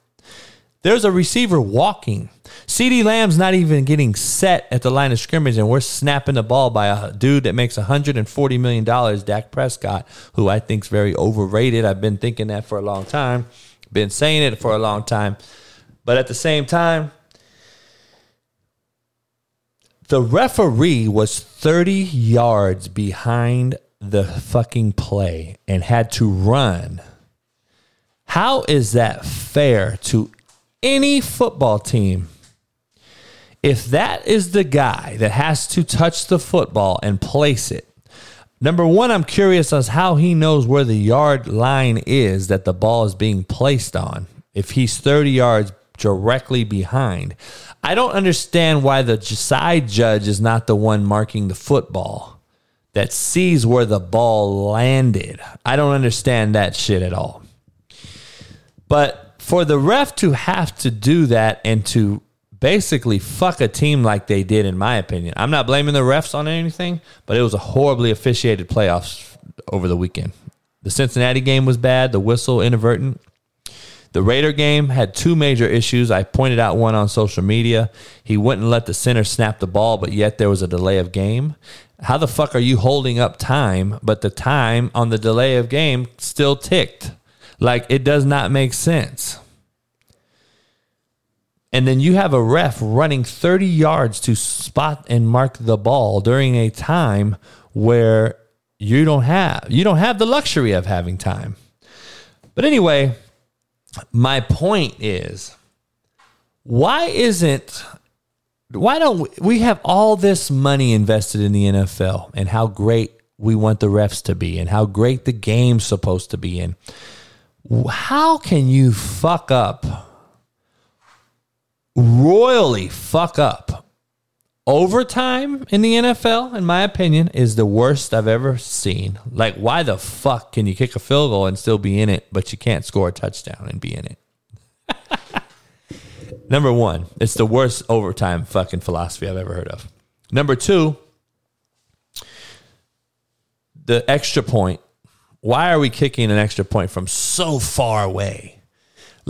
There's a receiver walking. CeeDee Lamb's not even getting set at the line of scrimmage, and we're snapping the ball by a dude that makes $140 million, Dak Prescott, who I think is very overrated. I've been thinking that for a long time, been saying it for a long time. But at the same time, the referee was 30 yards behind the fucking play and had to run. How is that fair to any football team, if that is the guy that has to touch the football and place it, number one, I'm curious as how he knows where the yard line is that the ball is being placed on. If he's 30 yards directly behind, I don't understand why the side judge is not the one marking the football that sees where the ball landed. I don't understand that shit at all. But for the ref to have to do that and to basically fuck a team like they did, in my opinion, I'm not blaming the refs on anything, but it was a horribly officiated playoffs over the weekend. The Cincinnati game was bad, the whistle inadvertent. The Raider game had two major issues. I pointed out one on social media. He wouldn't let the center snap the ball, but yet there was a delay of game. How the fuck are you holding up time, but the time on the delay of game still ticked? Like it does not make sense. And then you have a ref running 30 yards to spot and mark the ball during a time where you don't have you don't have the luxury of having time. But anyway, my point is why isn't why don't we, we have all this money invested in the NFL and how great we want the refs to be and how great the game's supposed to be in how can you fuck up, royally fuck up? Overtime in the NFL, in my opinion, is the worst I've ever seen. Like, why the fuck can you kick a field goal and still be in it, but you can't score a touchdown and be in it? Number one, it's the worst overtime fucking philosophy I've ever heard of. Number two, the extra point why are we kicking an extra point from so far away?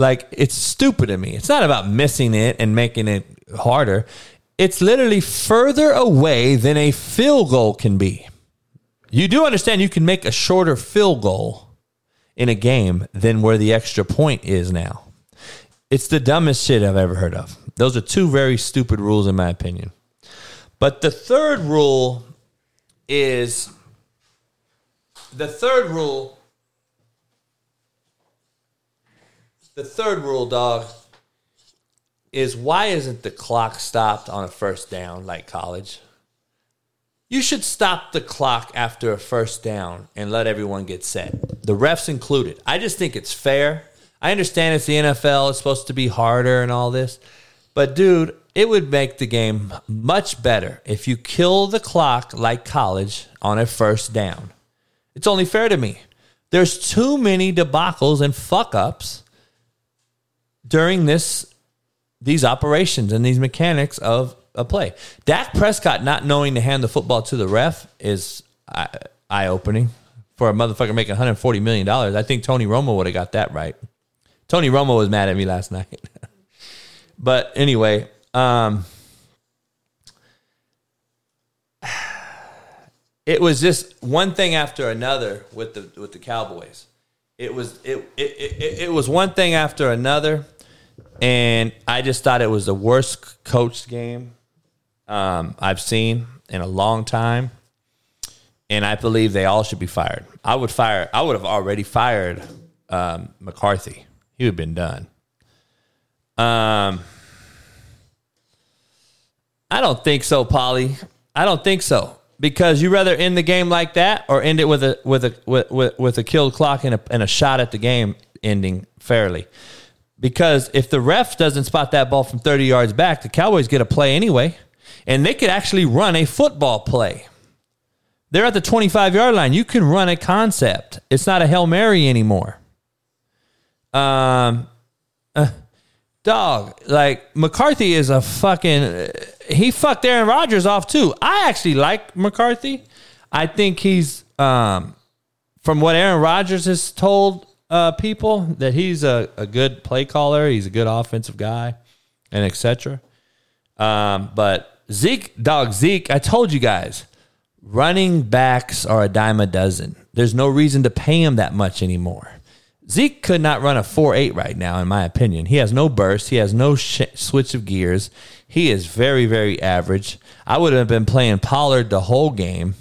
Like, it's stupid to me. It's not about missing it and making it harder. It's literally further away than a field goal can be. You do understand you can make a shorter field goal in a game than where the extra point is now. It's the dumbest shit I've ever heard of. Those are two very stupid rules, in my opinion. But the third rule is the third rule, the third rule, dog, is why isn't the clock stopped on a first down like college? You should stop the clock after a first down and let everyone get set. The refs included. I just think it's fair. I understand it's the NFL, it's supposed to be harder and all this. But dude, it would make the game much better if you kill the clock like college on a first down. It's only fair to me. There's too many debacles and fuck ups during this these operations and these mechanics of a play. Dak Prescott not knowing to hand the football to the ref is eye opening for a motherfucker making 140 million dollars. I think Tony Romo would have got that right. Tony Romo was mad at me last night. but anyway, um, it was just one thing after another with the with the Cowboys. It was it it, it, it was one thing after another, and I just thought it was the worst coached game um, I've seen in a long time, and I believe they all should be fired. I would fire. I would have already fired um, McCarthy. He would have been done. Um, I don't think so, Polly. I don't think so because you rather end the game like that or end it with a with a with, with, with a killed clock and a, and a shot at the game ending fairly. Because if the ref doesn't spot that ball from 30 yards back, the Cowboys get a play anyway, and they could actually run a football play. They're at the 25 yard line. You can run a concept. It's not a Hail Mary anymore. Um, uh, dog, like McCarthy is a fucking. He fucked Aaron Rodgers off too. I actually like McCarthy. I think he's, um, from what Aaron Rodgers has told uh, people, that he's a, a good play caller. He's a good offensive guy, and etc. Um, but Zeke, dog, Zeke, I told you guys, running backs are a dime a dozen. There's no reason to pay him that much anymore. Zeke could not run a 4 8 right now, in my opinion. He has no burst, he has no sh- switch of gears. He is very, very average. I would have been playing Pollard the whole game.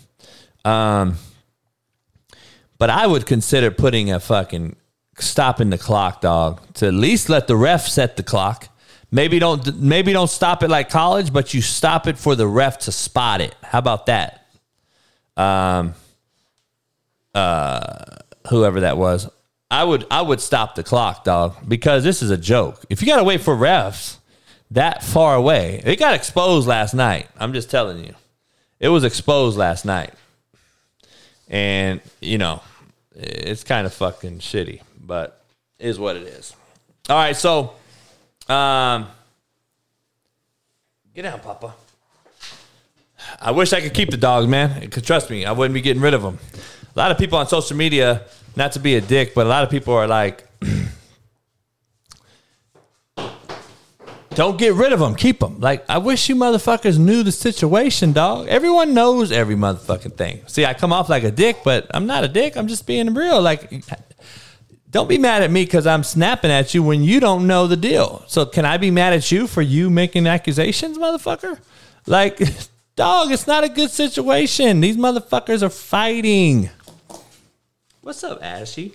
Um, but I would consider putting a fucking stopping the clock, dog, to at least let the ref set the clock. Maybe don't maybe don't stop it like college, but you stop it for the ref to spot it. How about that? Um, uh, whoever that was. I would I would stop the clock, dog, because this is a joke. If you got to wait for refs that far away, it got exposed last night. I'm just telling you, it was exposed last night, and you know, it's kind of fucking shitty, but is what it is. All right, so, um, get down, Papa. I wish I could keep the dogs, man. Trust me, I wouldn't be getting rid of them. A lot of people on social media not to be a dick, but a lot of people are like, don't get rid of them, keep them. Like, I wish you motherfuckers knew the situation, dog. Everyone knows every motherfucking thing. See, I come off like a dick, but I'm not a dick. I'm just being real. Like, don't be mad at me because I'm snapping at you when you don't know the deal. So, can I be mad at you for you making accusations, motherfucker? Like, dog, it's not a good situation. These motherfuckers are fighting. What's up, Ashy?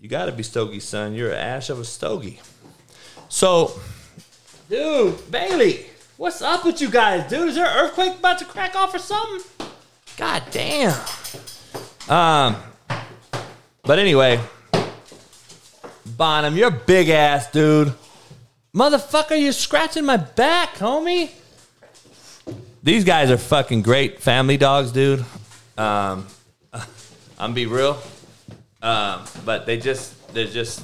You got to be Stogie, son. You're an ash of a stogie. So, dude, Bailey, what's up with you guys, dude? Is there an earthquake about to crack off or something? God damn. Um, but anyway, Bonham, you're big ass, dude. Motherfucker, you're scratching my back, homie. These guys are fucking great family dogs, dude. Um, I'm be real. Um, but they just they're just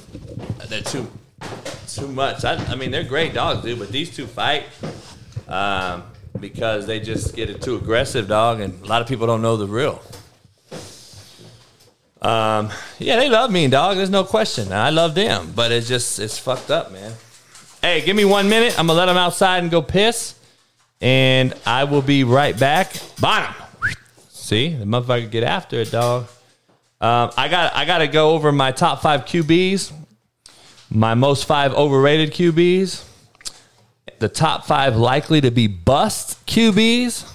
they're too too much. I, I mean they're great dogs, dude, but these two fight um, because they just get it too aggressive, dog, and a lot of people don't know the real. Um, yeah, they love me, dog. There's no question. I love them, but it's just it's fucked up, man. Hey, give me one minute. I'm gonna let them outside and go piss, and I will be right back. Bottom. See, the motherfucker get after it, dog. Um, I got I got to go over my top five QBs, my most five overrated QBs, the top five likely to be bust QBs,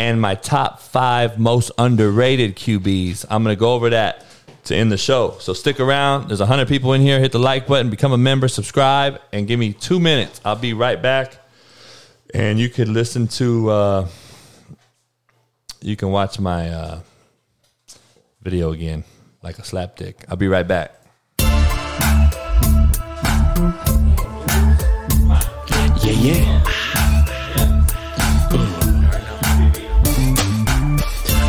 and my top five most underrated QBs. I'm gonna go over that to end the show. So stick around. There's hundred people in here. Hit the like button, become a member, subscribe, and give me two minutes. I'll be right back, and you could listen to. Uh, you can watch my. Uh, video again, like a slapdick. I'll be right back. Yeah, yeah.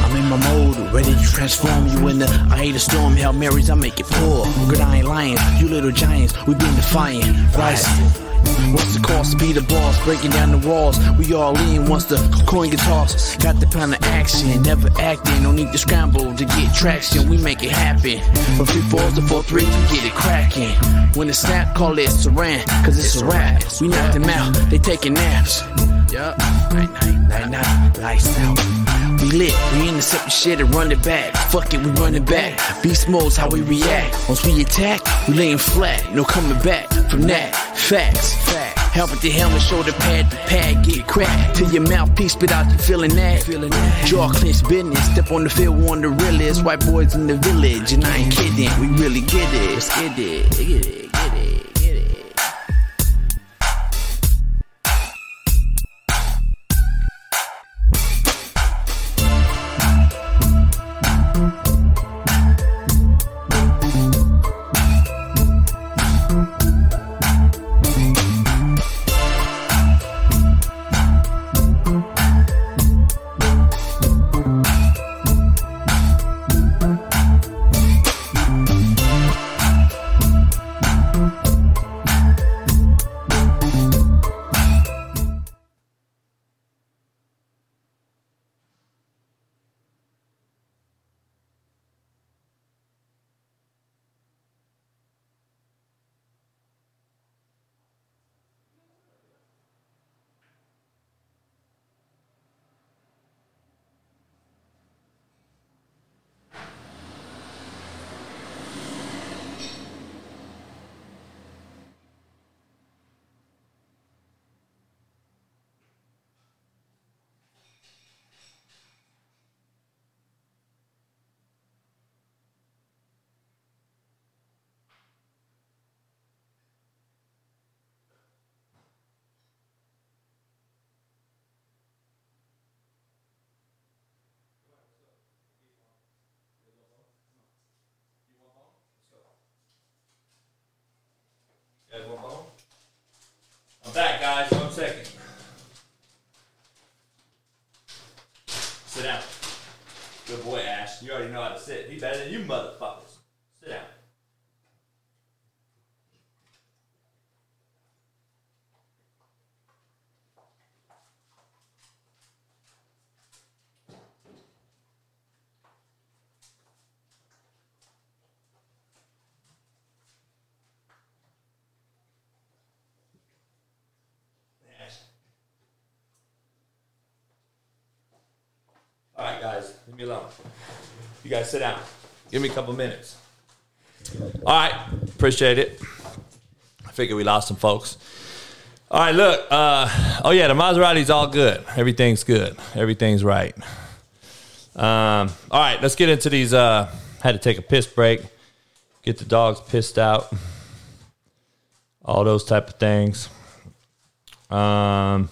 I'm in my mode, ready to transform you into I hate a storm, Hail Marys, I make it pour. Good, I ain't lying, you little giants, we been defiant. Rising. What's the cost? Speed of balls, breaking down the walls. We all in once the coin gets tossed. Got the pound of action, never acting. No need to scramble to get traction. We make it happen. From three fours to four three, we get it cracking. When it snap, call it saran, cause it's a rap. We knock them out, they taking naps. Yup, night night, night night, lights out. We lit, we intercept the shit and run it back. Fuck it, we run it back. Beast mode's how we react. Once we attack, we laying flat. No coming back from that. Facts, fact. Helmet the helmet, shoulder pad to pad, get cracked. Till your mouthpiece spit out, you feeling that. Feeling that. Jaw clench business, step on the field, one of the realest. White boys in the village, and I ain't kidding, we really get it. Let's get it, get it, get it, me alone. You guys sit down. Give me a couple minutes. All right, appreciate it. I figured we lost some folks. All right, look. Uh, oh yeah, the Maserati's all good. Everything's good. Everything's right. Um, all right, let's get into these. Uh, had to take a piss break. Get the dogs pissed out. All those type of things. Um,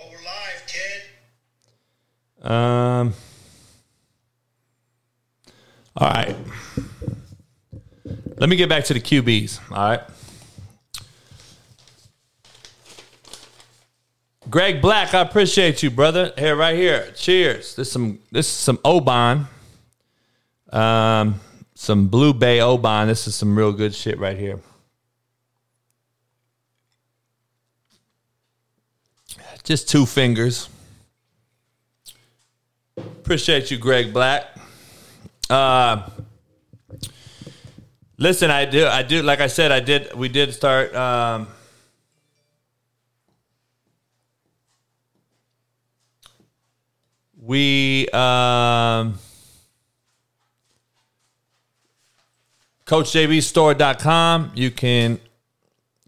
Over live, kid. Um. All right. Let me get back to the QBs. All right. Greg Black, I appreciate you, brother. Here, right here. Cheers. This some this is some Oban. Um, some Blue Bay Oban. This is some real good shit right here. Just two fingers. Appreciate you, Greg Black. Uh, listen, I do, I do. Like I said, I did. We did start. Um, we um, CoachJBStore.com. You can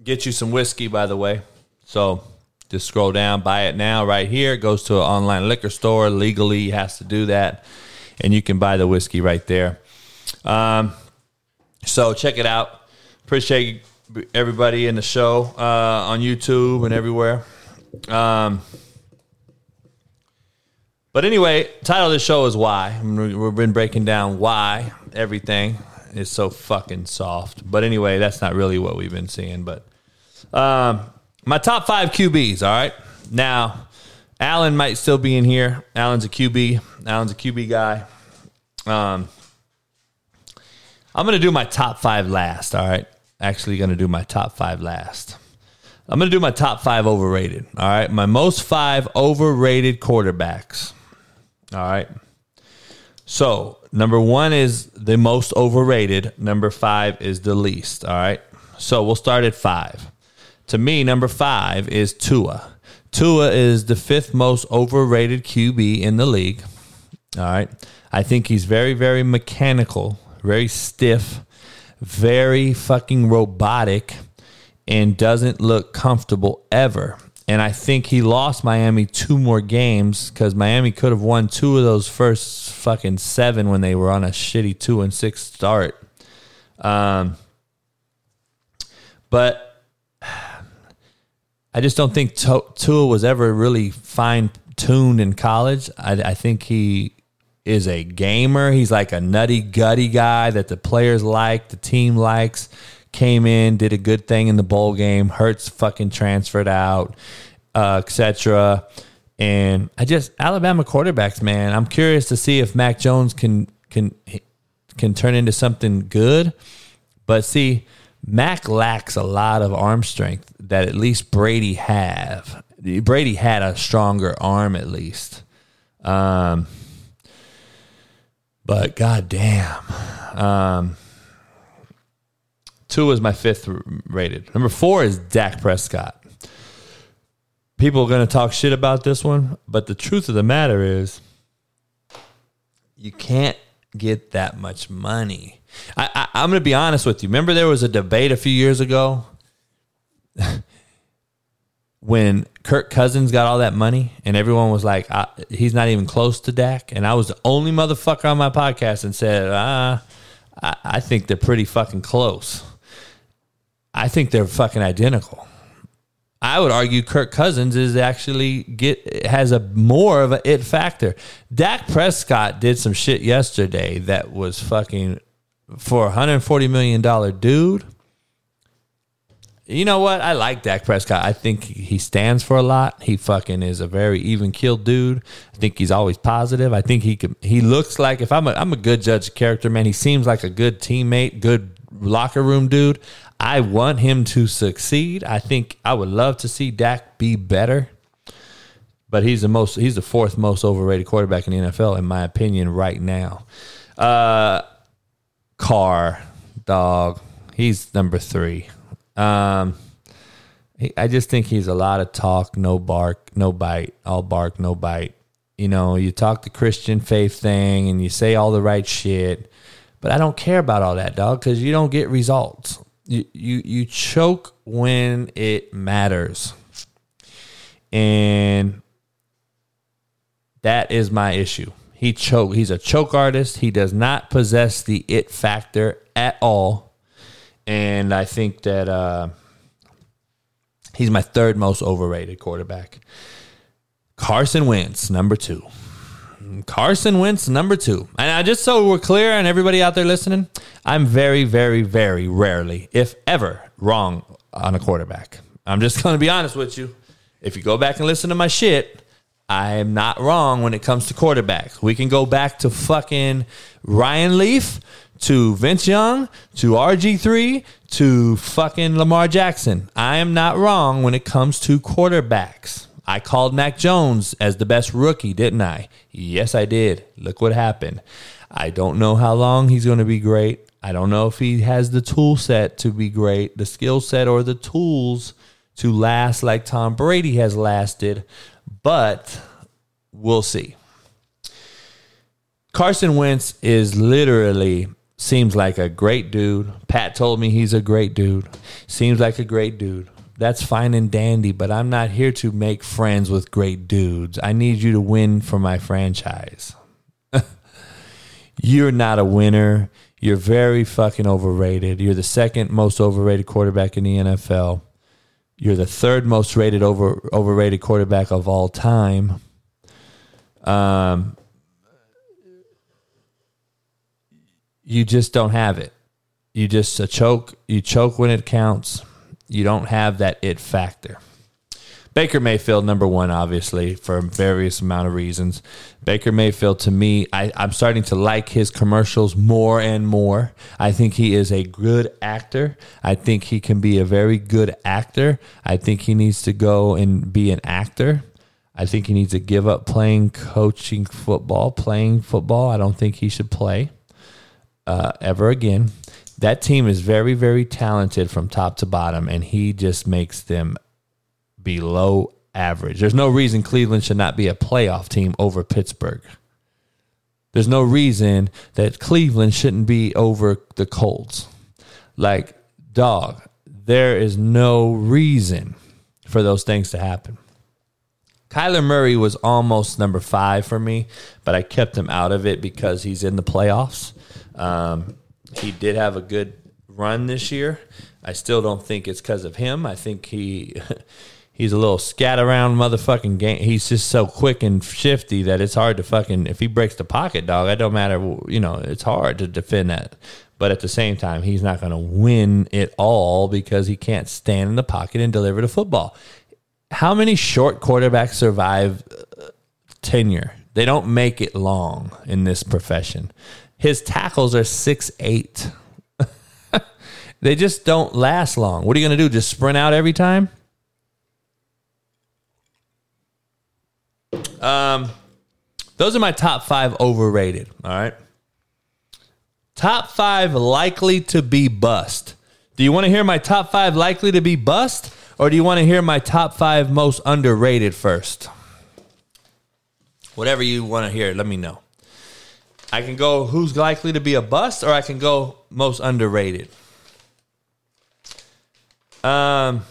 get you some whiskey, by the way. So just scroll down, buy it now, right here. It goes to an online liquor store. Legally, has to do that, and you can buy the whiskey right there. Um, so check it out. Appreciate everybody in the show uh, on YouTube and everywhere. Um, But anyway, title of the show is why. We've been breaking down why everything is so fucking soft. But anyway, that's not really what we've been seeing. But um, my top five QBs. All right, now Allen might still be in here. Allen's a QB. Allen's a QB guy. Um, I'm gonna do my top five last. All right, actually gonna do my top five last. I'm going to do my top five overrated. All right. My most five overrated quarterbacks. All right. So, number one is the most overrated. Number five is the least. All right. So, we'll start at five. To me, number five is Tua. Tua is the fifth most overrated QB in the league. All right. I think he's very, very mechanical, very stiff, very fucking robotic and doesn't look comfortable ever. And I think he lost Miami two more games because Miami could have won two of those first fucking seven when they were on a shitty two and six start. Um, but I just don't think Tua was ever really fine tuned in college. I, I think he is a gamer. He's like a nutty gutty guy that the players like, the team likes came in, did a good thing in the bowl game. Hurts fucking transferred out, uh, etc. And I just Alabama quarterbacks, man. I'm curious to see if Mac Jones can can can turn into something good. But see, Mac lacks a lot of arm strength that at least Brady have. Brady had a stronger arm at least. Um, but goddamn. Um, Tua is my fifth rated. Number four is Dak Prescott. People are going to talk shit about this one, but the truth of the matter is, you can't get that much money. I, I, am going to be honest with you. Remember, there was a debate a few years ago when Kirk Cousins got all that money, and everyone was like, "He's not even close to Dak," and I was the only motherfucker on my podcast and said, "Ah, I, I think they're pretty fucking close." I think they're fucking identical. I would argue Kirk Cousins is actually get has a more of an it factor. Dak Prescott did some shit yesterday that was fucking for a 140 million dollar dude. You know what? I like Dak Prescott. I think he stands for a lot. He fucking is a very even killed dude. I think he's always positive. I think he could. He looks like if I'm a I'm a good judge of character, man. He seems like a good teammate, good locker room dude. I want him to succeed. I think I would love to see Dak be better. But he's the most he's the fourth most overrated quarterback in the NFL in my opinion right now. Uh Carr, dog. He's number 3. Um he, I just think he's a lot of talk, no bark, no bite, all bark, no bite. You know, you talk the Christian faith thing and you say all the right shit, but I don't care about all that, dog, cuz you don't get results you, you you choke when it matters. And that is my issue. He choke. He's a choke artist. He does not possess the it factor at all. And I think that uh, he's my third most overrated quarterback. Carson Wentz, number two. Carson Wentz, number two. And I, just so we're clear and everybody out there listening, I'm very, very, very rarely, if ever, wrong on a quarterback. I'm just going to be honest with you. If you go back and listen to my shit, I am not wrong when it comes to quarterbacks. We can go back to fucking Ryan Leaf, to Vince Young, to RG3, to fucking Lamar Jackson. I am not wrong when it comes to quarterbacks. I called Mac Jones as the best rookie, didn't I? Yes, I did. Look what happened. I don't know how long he's going to be great. I don't know if he has the tool set to be great, the skill set or the tools to last like Tom Brady has lasted, but we'll see. Carson Wentz is literally seems like a great dude. Pat told me he's a great dude. Seems like a great dude that's fine and dandy, but I'm not here to make friends with great dudes. I need you to win for my franchise. You're not a winner. You're very fucking overrated. You're the second most overrated quarterback in the NFL. You're the third most rated over overrated quarterback of all time. Um, you just don't have it. You just choke. You choke when it counts. You don't have that it factor. Baker Mayfield, number one, obviously, for various amount of reasons. Baker Mayfield, to me, I, I'm starting to like his commercials more and more. I think he is a good actor. I think he can be a very good actor. I think he needs to go and be an actor. I think he needs to give up playing coaching football, playing football. I don't think he should play uh, ever again. That team is very, very talented from top to bottom, and he just makes them below average. There's no reason Cleveland should not be a playoff team over Pittsburgh. There's no reason that Cleveland shouldn't be over the Colts. Like, dog, there is no reason for those things to happen. Kyler Murray was almost number five for me, but I kept him out of it because he's in the playoffs. Um, he did have a good run this year. I still don't think it's because of him. I think he he's a little scat around motherfucking game. He's just so quick and shifty that it's hard to fucking if he breaks the pocket, dog. It don't matter. You know, it's hard to defend that. But at the same time, he's not going to win it all because he can't stand in the pocket and deliver the football. How many short quarterbacks survive uh, tenure? They don't make it long in this profession. His tackles are six eight. they just don't last long. What are you going to do? Just sprint out every time? Um, those are my top five overrated. All right. Top five likely to be bust. Do you want to hear my top five likely to be bust, or do you want to hear my top five most underrated first? Whatever you want to hear, let me know. I can go who's likely to be a bust, or I can go most underrated. Um,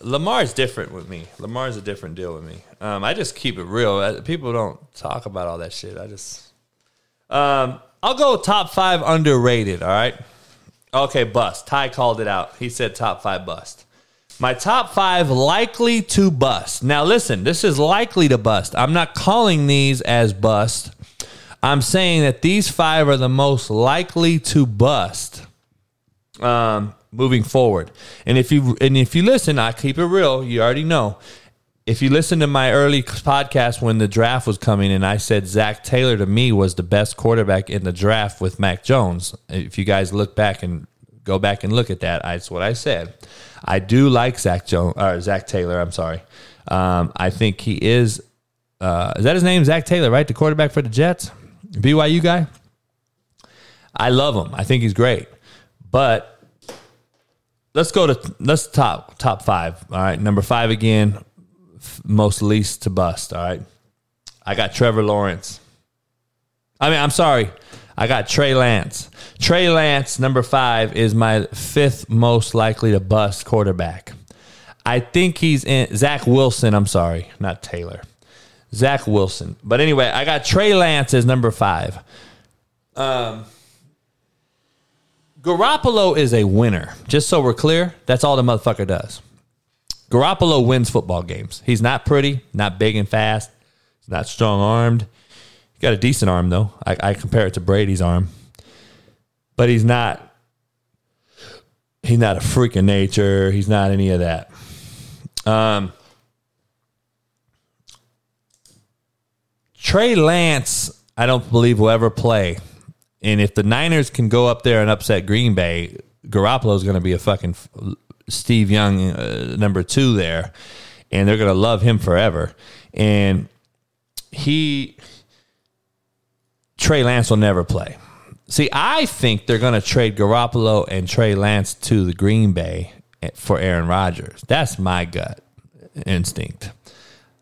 Lamar's different with me. Lamar's a different deal with me. Um, I just keep it real. People don't talk about all that shit. I just, um, I'll go top five underrated. All right. Okay, bust. Ty called it out. He said top five bust. My top five likely to bust. Now, listen, this is likely to bust. I'm not calling these as bust. I'm saying that these five are the most likely to bust um, moving forward. And if you and if you listen, I keep it real. You already know. If you listen to my early podcast when the draft was coming, and I said Zach Taylor to me was the best quarterback in the draft with Mac Jones. If you guys look back and go back and look at that, that's what I said. I do like Zach Jones or Zac Taylor. I'm sorry. Um, I think he is. Uh, is that his name? Zach Taylor, right? The quarterback for the Jets, BYU guy. I love him. I think he's great. But let's go to let's top top five. All right, number five again, most least to bust. All right, I got Trevor Lawrence. I mean, I'm sorry. I got Trey Lance. Trey Lance, number five, is my fifth most likely to bust quarterback. I think he's in Zach Wilson. I'm sorry, not Taylor. Zach Wilson. But anyway, I got Trey Lance as number five. Um, Garoppolo is a winner. Just so we're clear, that's all the motherfucker does. Garoppolo wins football games. He's not pretty, not big and fast, not strong armed. He got a decent arm though. I, I compare it to Brady's arm, but he's not. He's not a freak of nature. He's not any of that. Um, Trey Lance, I don't believe will ever play. And if the Niners can go up there and upset Green Bay, Garoppolo is going to be a fucking Steve Young uh, number two there, and they're going to love him forever. And he Trey Lance will never play. See, I think they're going to trade Garoppolo and Trey Lance to the Green Bay for Aaron Rodgers. That's my gut instinct.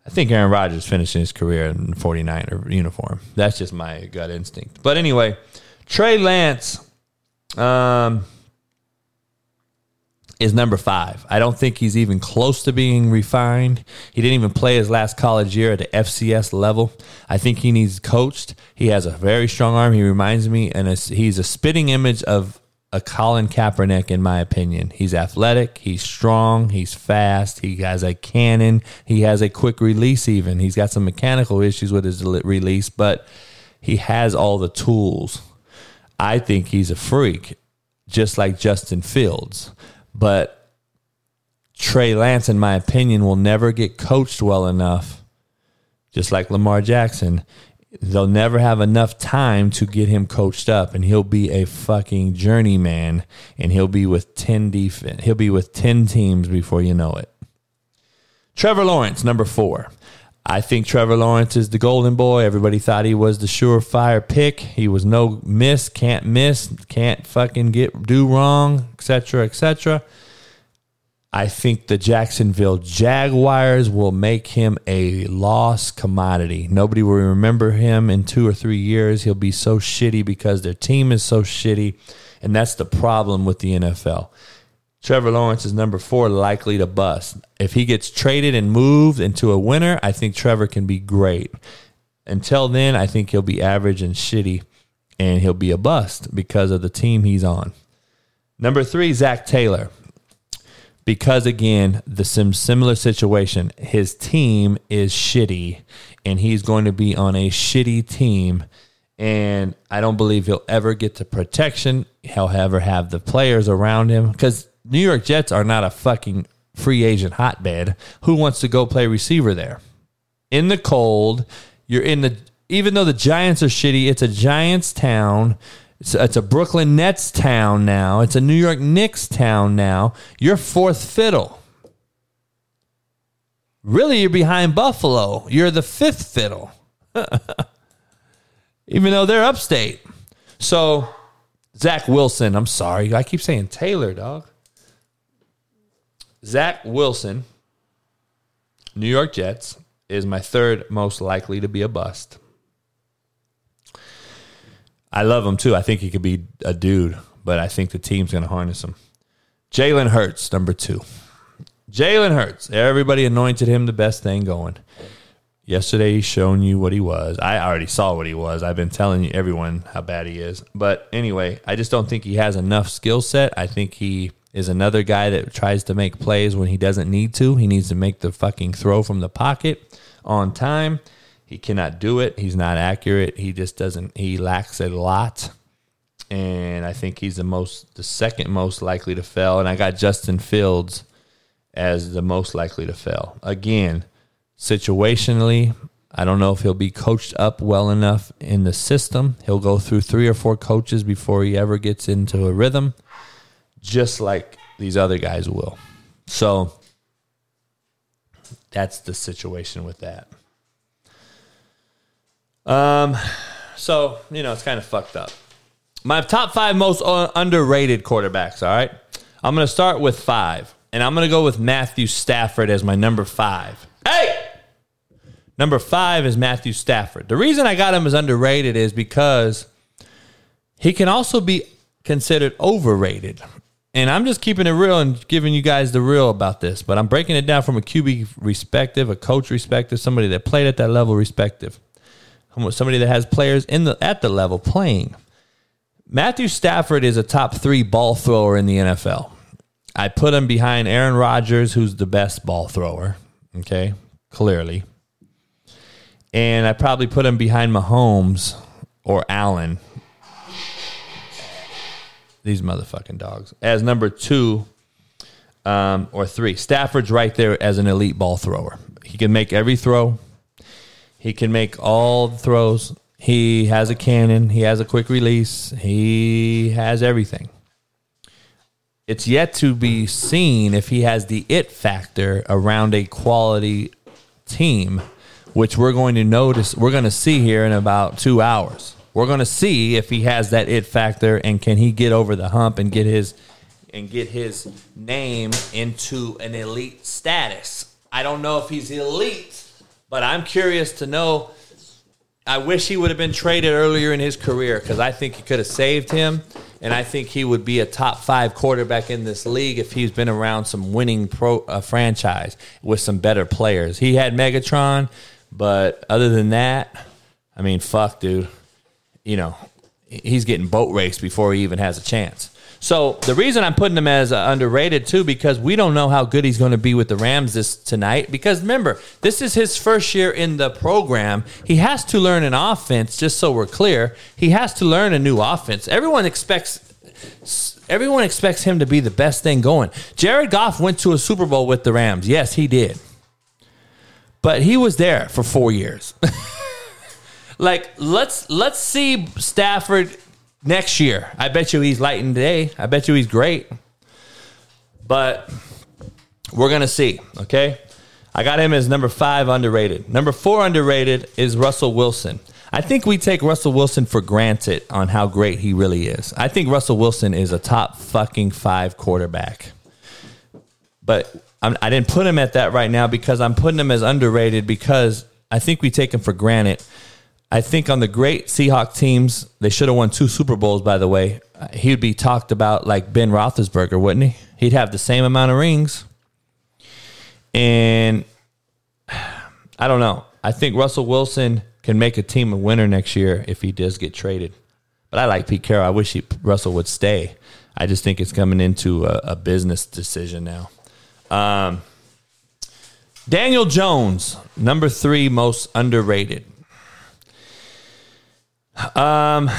I think Aaron Rodgers finishing his career in the 49er uniform. That's just my gut instinct. But anyway, Trey Lance um, is number five. I don't think he's even close to being refined. He didn't even play his last college year at the FCS level. I think he needs coached. He has a very strong arm. He reminds me, and he's a spitting image of a Colin Kaepernick, in my opinion. He's athletic, he's strong, he's fast, he has a cannon, he has a quick release, even. He's got some mechanical issues with his release, but he has all the tools. I think he's a freak, just like Justin Fields. But Trey Lance, in my opinion, will never get coached well enough, just like Lamar Jackson. They'll never have enough time to get him coached up and he'll be a fucking journeyman and he'll be with 10 defense he'll be with 10 teams before you know it. Trevor lawrence number four i think trevor lawrence is the golden boy everybody thought he was the surefire pick he was no miss can't miss can't fucking get do wrong etc etc I think the Jacksonville Jaguars will make him a lost commodity. Nobody will remember him in two or three years. He'll be so shitty because their team is so shitty. And that's the problem with the NFL. Trevor Lawrence is number four, likely to bust. If he gets traded and moved into a winner, I think Trevor can be great. Until then, I think he'll be average and shitty, and he'll be a bust because of the team he's on. Number three, Zach Taylor because again, the sim similar situation. His team is shitty, and he's going to be on a shitty team. And I don't believe he'll ever get the protection. He'll ever have the players around him because New York Jets are not a fucking free agent hotbed. Who wants to go play receiver there? In the cold, you're in the. Even though the Giants are shitty, it's a Giants town. It's, it's a Brooklyn Nets town now. It's a New York Knicks town now. You're fourth fiddle. Really, you're behind Buffalo. You're the fifth fiddle. Even though they're upstate. So, Zach Wilson, I'm sorry. I keep saying Taylor, dog. Zach Wilson, New York Jets, is my third most likely to be a bust. I love him too. I think he could be a dude, but I think the team's going to harness him. Jalen Hurts, number two. Jalen Hurts. Everybody anointed him the best thing going. Yesterday, he's shown you what he was. I already saw what he was. I've been telling you everyone how bad he is. But anyway, I just don't think he has enough skill set. I think he is another guy that tries to make plays when he doesn't need to. He needs to make the fucking throw from the pocket on time. He cannot do it. He's not accurate. He just doesn't. He lacks a lot, and I think he's the most, the second most likely to fail. And I got Justin Fields as the most likely to fail. Again, situationally, I don't know if he'll be coached up well enough in the system. He'll go through three or four coaches before he ever gets into a rhythm, just like these other guys will. So that's the situation with that. Um, so you know it's kind of fucked up. My top five most underrated quarterbacks. All right, I'm to start with five, and I'm to go with Matthew Stafford as my number five. Hey. Number five is Matthew Stafford. The reason I got him as underrated is because he can also be considered overrated. And I'm just keeping it real and giving you guys the real about this. But I'm breaking it down from a QB perspective, a coach perspective, somebody that played at that level perspective, somebody that has players in the at the level playing. Matthew Stafford is a top three ball thrower in the NFL. I put him behind Aaron Rodgers, who's the best ball thrower. Okay, clearly. And I probably put him behind Mahomes or Allen. These motherfucking dogs. As number two um, or three. Stafford's right there as an elite ball thrower. He can make every throw. He can make all the throws. He has a cannon. He has a quick release. He has everything. It's yet to be seen if he has the it factor around a quality team, which we're going to notice. We're going to see here in about two hours. We're going to see if he has that it factor and can he get over the hump and get his and get his name into an elite status. I don't know if he's elite but I'm curious to know. I wish he would have been traded earlier in his career because I think he could have saved him. And I think he would be a top five quarterback in this league if he's been around some winning pro uh, franchise with some better players. He had Megatron, but other than that, I mean, fuck, dude. You know, he's getting boat raced before he even has a chance. So the reason I'm putting him as underrated too, because we don't know how good he's going to be with the Rams this tonight. Because remember, this is his first year in the program. He has to learn an offense. Just so we're clear, he has to learn a new offense. Everyone expects. Everyone expects him to be the best thing going. Jared Goff went to a Super Bowl with the Rams. Yes, he did. But he was there for four years. like let's let's see Stafford next year. I bet you he's lighting today. I bet you he's great. But we're gonna see. Okay. I got him as number five underrated. Number four underrated is Russell Wilson. I think we take Russell Wilson for granted on how great he really is. I think Russell Wilson is a top fucking five quarterback. But I'm, I did not put him at that right now because I'm putting him as underrated because I think we take him for granted. I think on the great Seahawk teams, they should have won two Super Bowls, by the way. He would be talked about like Ben Roethlisberger, wouldn't he? He'd have the same amount of rings. And I don't know. I think Russell Wilson can make a team a winner next year if he does get traded. But I like Pete Carroll. I wish he, Russell would stay. I just think it's coming into a, a business decision now. Um, Daniel Jones, number three most underrated. Um,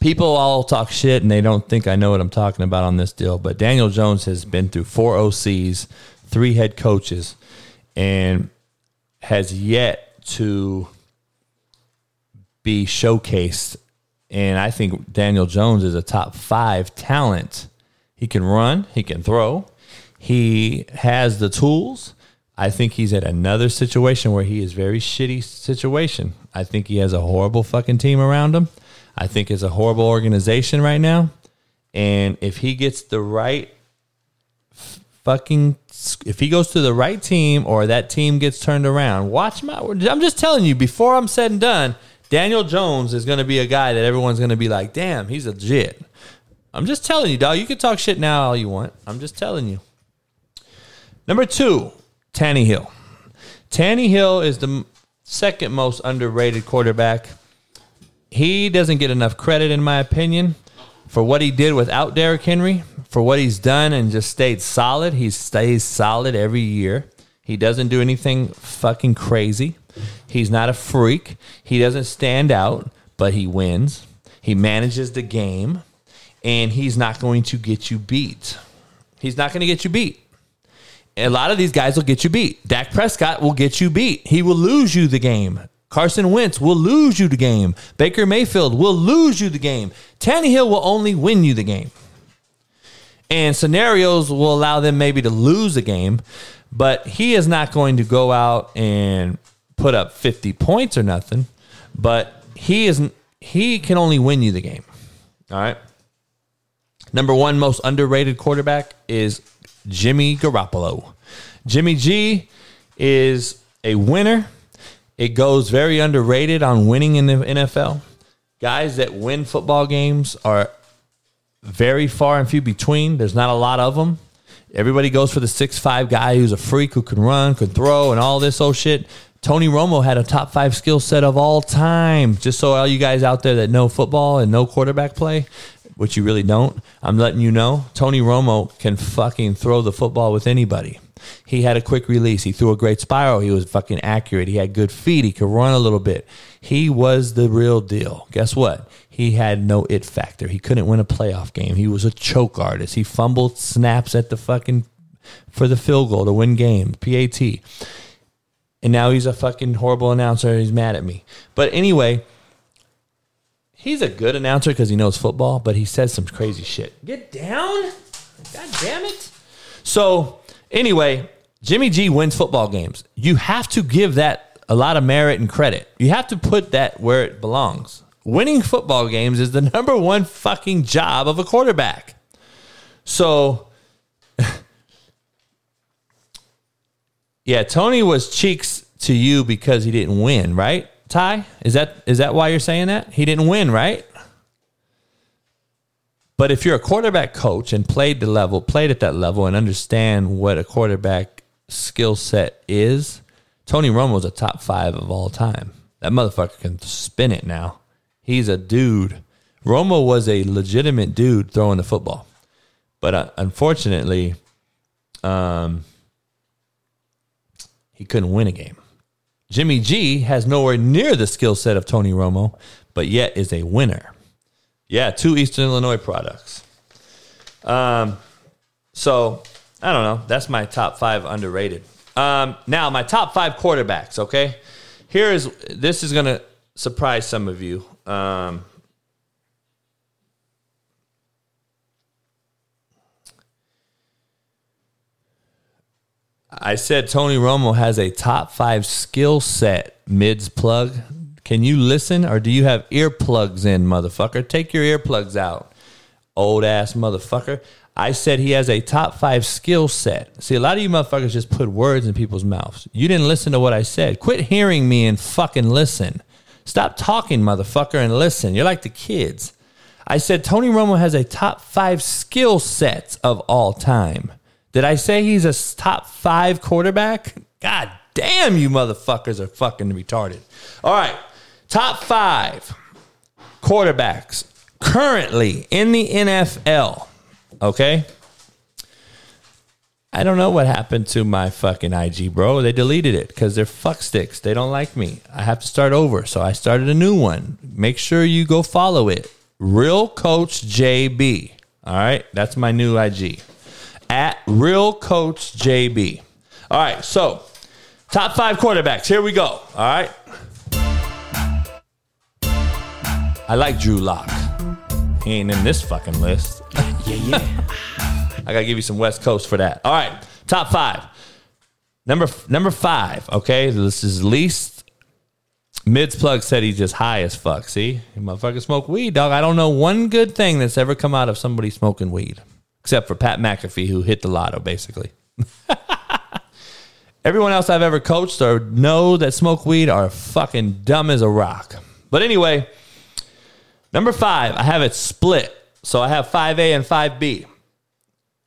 people all talk shit and they don't think I know what I'm talking about on this deal, but Daniel Jones has been through four OCs, three head coaches, and has yet to be showcased. And I think Daniel Jones is a top five talent. He can run, he can throw, he has the tools. I think he's at another situation where he is very shitty situation. I think he has a horrible fucking team around him. I think it's a horrible organization right now. And if he gets the right fucking if he goes to the right team or that team gets turned around, watch my I'm just telling you before I'm said and done, Daniel Jones is going to be a guy that everyone's going to be like, "Damn, he's a legit." I'm just telling you, dog. You can talk shit now all you want. I'm just telling you. Number 2, Tannehill. Tannehill is the second most underrated quarterback. He doesn't get enough credit, in my opinion, for what he did without Derrick Henry, for what he's done and just stayed solid. He stays solid every year. He doesn't do anything fucking crazy. He's not a freak. He doesn't stand out, but he wins. He manages the game, and he's not going to get you beat. He's not going to get you beat a lot of these guys will get you beat. Dak Prescott will get you beat. He will lose you the game. Carson Wentz will lose you the game. Baker Mayfield will lose you the game. Tannehill will only win you the game. And scenarios will allow them maybe to lose the game, but he is not going to go out and put up 50 points or nothing, but he isn't he can only win you the game. All right. Number 1 most underrated quarterback is Jimmy Garoppolo. Jimmy G is a winner. It goes very underrated on winning in the NFL. Guys that win football games are very far and few between. There's not a lot of them. Everybody goes for the six five guy who's a freak who can run, can throw, and all this old shit. Tony Romo had a top five skill set of all time. Just so all you guys out there that know football and know quarterback play, which you really don't, I'm letting you know Tony Romo can fucking throw the football with anybody. He had a quick release. He threw a great spiral. He was fucking accurate. He had good feet. He could run a little bit. He was the real deal. Guess what? He had no it factor. He couldn't win a playoff game. He was a choke artist. He fumbled snaps at the fucking for the field goal to win game. PAT. And now he's a fucking horrible announcer. He's mad at me. But anyway, He's a good announcer because he knows football, but he says some crazy shit. Get down. God damn it. So, anyway, Jimmy G wins football games. You have to give that a lot of merit and credit. You have to put that where it belongs. Winning football games is the number one fucking job of a quarterback. So, yeah, Tony was cheeks to you because he didn't win, right? Ty? Is that is that why you're saying that? He didn't win, right? But if you're a quarterback coach and played the level, played at that level and understand what a quarterback skill set is, Tony Romo's a top five of all time. That motherfucker can spin it now. He's a dude. Romo was a legitimate dude throwing the football, but uh, unfortunately, um, he couldn't win a game. Jimmy G has nowhere near the skill set of Tony Romo, but yet is a winner. Yeah, two Eastern Illinois products. Um, so I don't know. That's my top five underrated. Um, now my top five quarterbacks. Okay, here is this is gonna surprise some of you. Um, I said Tony Romo has a top five skill set mids plug. Can you listen or do you have earplugs in, motherfucker? Take your earplugs out, old ass motherfucker. I said he has a top five skill set. See, a lot of you motherfuckers just put words in people's mouths. You didn't listen to what I said. Quit hearing me and fucking listen. Stop talking, motherfucker, and listen. You're like the kids. I said Tony Romo has a top five skill sets of all time. Did I say he's a top five quarterback? God damn, you motherfuckers are fucking retarded. All right, top five quarterbacks currently in the NFL. Okay. I don't know what happened to my fucking IG, bro. They deleted it because they're fucksticks. They don't like me. I have to start over. So I started a new one. Make sure you go follow it. Real Coach JB. All right. That's my new IG. At Real Coach JB. All right. So top five quarterbacks. Here we go. All right. I like Drew Lock. He ain't in this fucking list. Yeah, yeah. I gotta give you some West Coast for that. All right, top five. Number number five. Okay, this is least. Mids plug said he's just high as fuck. See, you motherfucker smoke weed, dog. I don't know one good thing that's ever come out of somebody smoking weed, except for Pat McAfee, who hit the lotto, basically. Everyone else I've ever coached or know that smoke weed are fucking dumb as a rock. But anyway, number five, I have it split. So I have 5A and 5B.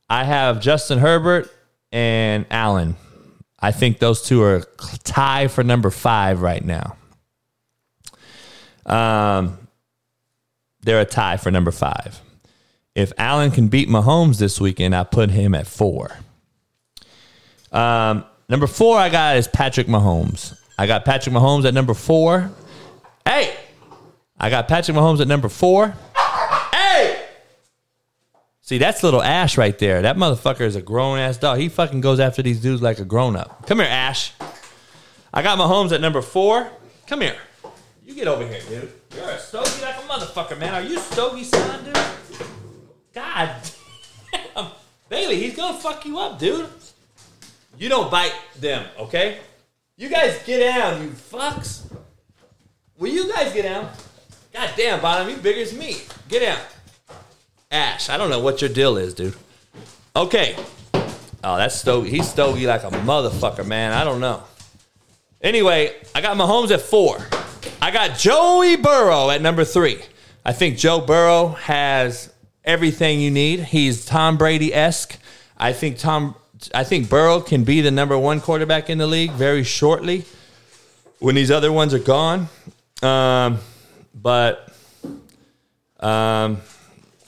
I have Justin Herbert and Allen. I think those two are tie for number five right now. Um, they're a tie for number five. If Allen can beat Mahomes this weekend, I put him at four. Um, number four, I got is Patrick Mahomes. I got Patrick Mahomes at number four. Hey, I got Patrick Mahomes at number four. Hey, see that's little Ash right there. That motherfucker is a grown ass dog. He fucking goes after these dudes like a grown up. Come here, Ash. I got Mahomes at number four. Come here. You get over here, dude. You're a stogie like a motherfucker, man. Are you stogie son, dude? God damn. Bailey, he's gonna fuck you up, dude. You don't bite them, okay? You guys get down, you fucks. Will you guys get down? God damn, bottom, you bigger as me. Get down. Ash, I don't know what your deal is, dude. Okay. Oh, that's stogie. He's stogie like a motherfucker, man. I don't know. Anyway, I got Mahomes at four. I got Joey Burrow at number three. I think Joe Burrow has everything you need. He's Tom Brady esque. I think Tom. I think Burrow can be the number one quarterback in the league very shortly when these other ones are gone. Um, but um,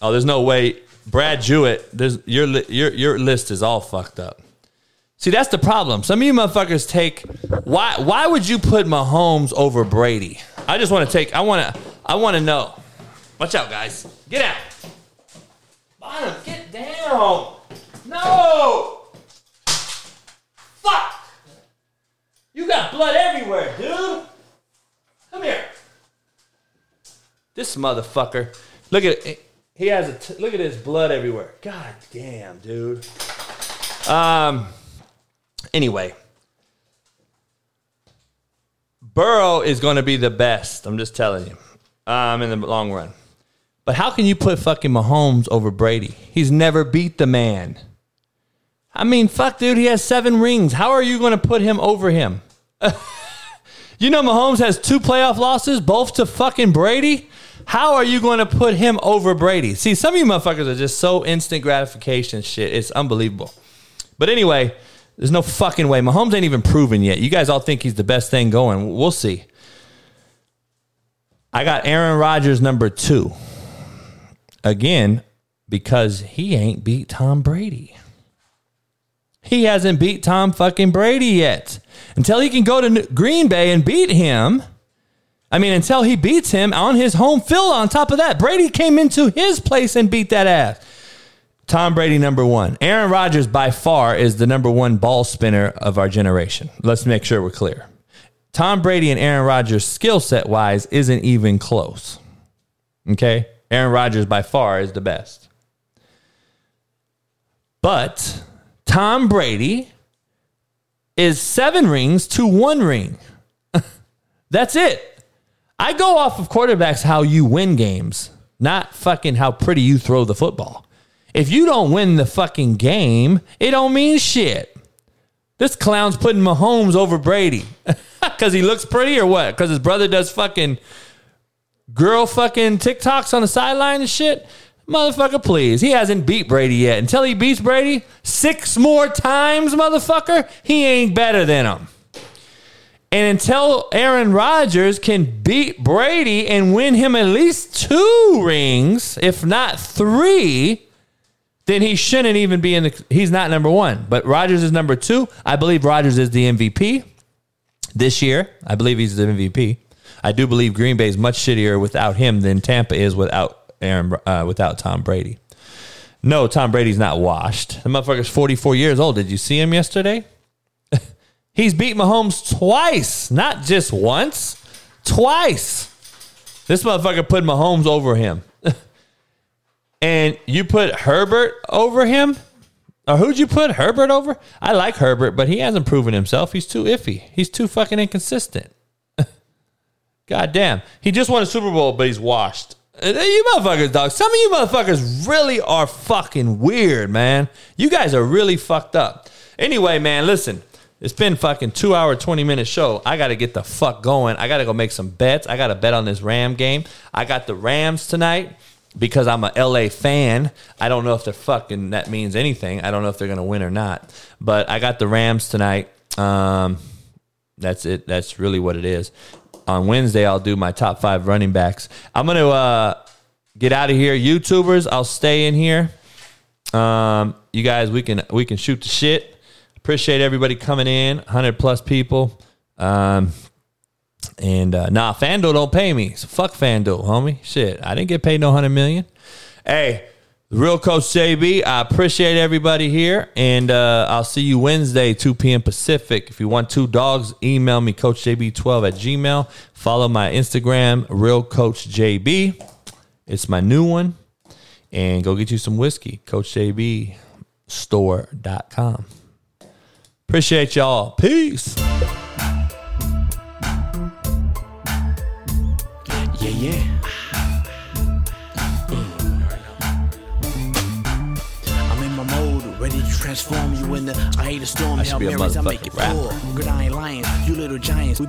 oh, there's no way. Brad Jewett, there's your your your list is all fucked up. See, that's the problem. Some of you motherfuckers take why why would you put Mahomes over Brady? I just want to take I want to I want to know. Watch out, guys. Get out. Bottom, get down. No. Fuck. You got blood everywhere, dude. Come here. This motherfucker. Look at it. He has a t- look at his blood everywhere. God damn, dude. Um anyway, Burrow is going to be the best. I'm just telling you, um, in the long run. But how can you put fucking Mahomes over Brady? He's never beat the man. I mean, fuck, dude, he has seven rings. How are you going to put him over him? you know, Mahomes has two playoff losses, both to fucking Brady. How are you going to put him over Brady? See, some of you motherfuckers are just so instant gratification shit. It's unbelievable. But anyway, there's no fucking way. Mahomes ain't even proven yet. You guys all think he's the best thing going. We'll see. I got Aaron Rodgers number two. Again because he ain't beat Tom Brady. He hasn't beat Tom fucking Brady yet. Until he can go to Green Bay and beat him. I mean, until he beats him on his home field. On top of that, Brady came into his place and beat that ass. Tom Brady, number one. Aaron Rodgers, by far, is the number one ball spinner of our generation. Let's make sure we're clear. Tom Brady and Aaron Rodgers, skill set wise, isn't even close. Okay? Aaron Rodgers, by far, is the best. But Tom Brady is seven rings to one ring. That's it. I go off of quarterbacks how you win games, not fucking how pretty you throw the football. If you don't win the fucking game, it don't mean shit. This clown's putting Mahomes over Brady because he looks pretty or what? Because his brother does fucking girl fucking TikToks on the sideline and shit. Motherfucker, please. He hasn't beat Brady yet. Until he beats Brady six more times, motherfucker, he ain't better than him. And until Aaron Rodgers can beat Brady and win him at least two rings, if not three, then he shouldn't even be in the. He's not number one, but Rodgers is number two. I believe Rodgers is the MVP this year. I believe he's the MVP. I do believe Green Bay is much shittier without him than Tampa is without Aaron, uh, without Tom Brady. No, Tom Brady's not washed. The motherfucker's 44 years old. Did you see him yesterday? He's beat Mahomes twice, not just once, twice. This motherfucker put Mahomes over him and you put Herbert over him? Or who'd you put Herbert over? I like Herbert, but he hasn't proven himself. He's too iffy. He's too fucking inconsistent. God damn. He just won a Super Bowl, but he's washed. Uh, you motherfuckers, dog. Some of you motherfuckers really are fucking weird, man. You guys are really fucked up. Anyway, man, listen. It's been fucking two hour, 20 minute show. I got to get the fuck going. I got to go make some bets. I got to bet on this Ram game. I got the Rams tonight because I'm a LA fan, I don't know if they're fucking that means anything. I don't know if they're gonna win or not. But I got the Rams tonight. Um, that's it. That's really what it is. On Wednesday, I'll do my top five running backs. I'm gonna uh, get out of here, YouTubers. I'll stay in here. Um, you guys, we can we can shoot the shit. Appreciate everybody coming in. Hundred plus people. Um, and uh, nah, FanDuel don't pay me. So fuck FanDuel, homie. Shit, I didn't get paid no hundred million. Hey, real Coach JB. I appreciate everybody here, and uh, I'll see you Wednesday, two p.m. Pacific. If you want two dogs, email me CoachJB12 at Gmail. Follow my Instagram, Real Coach JB. It's my new one, and go get you some whiskey. CoachJBStore.com. Appreciate y'all. Peace. Transform you into I hate a storm. I should be a Marys, I make motherfucking it rapper. Good, I ain't lying. You little giants. We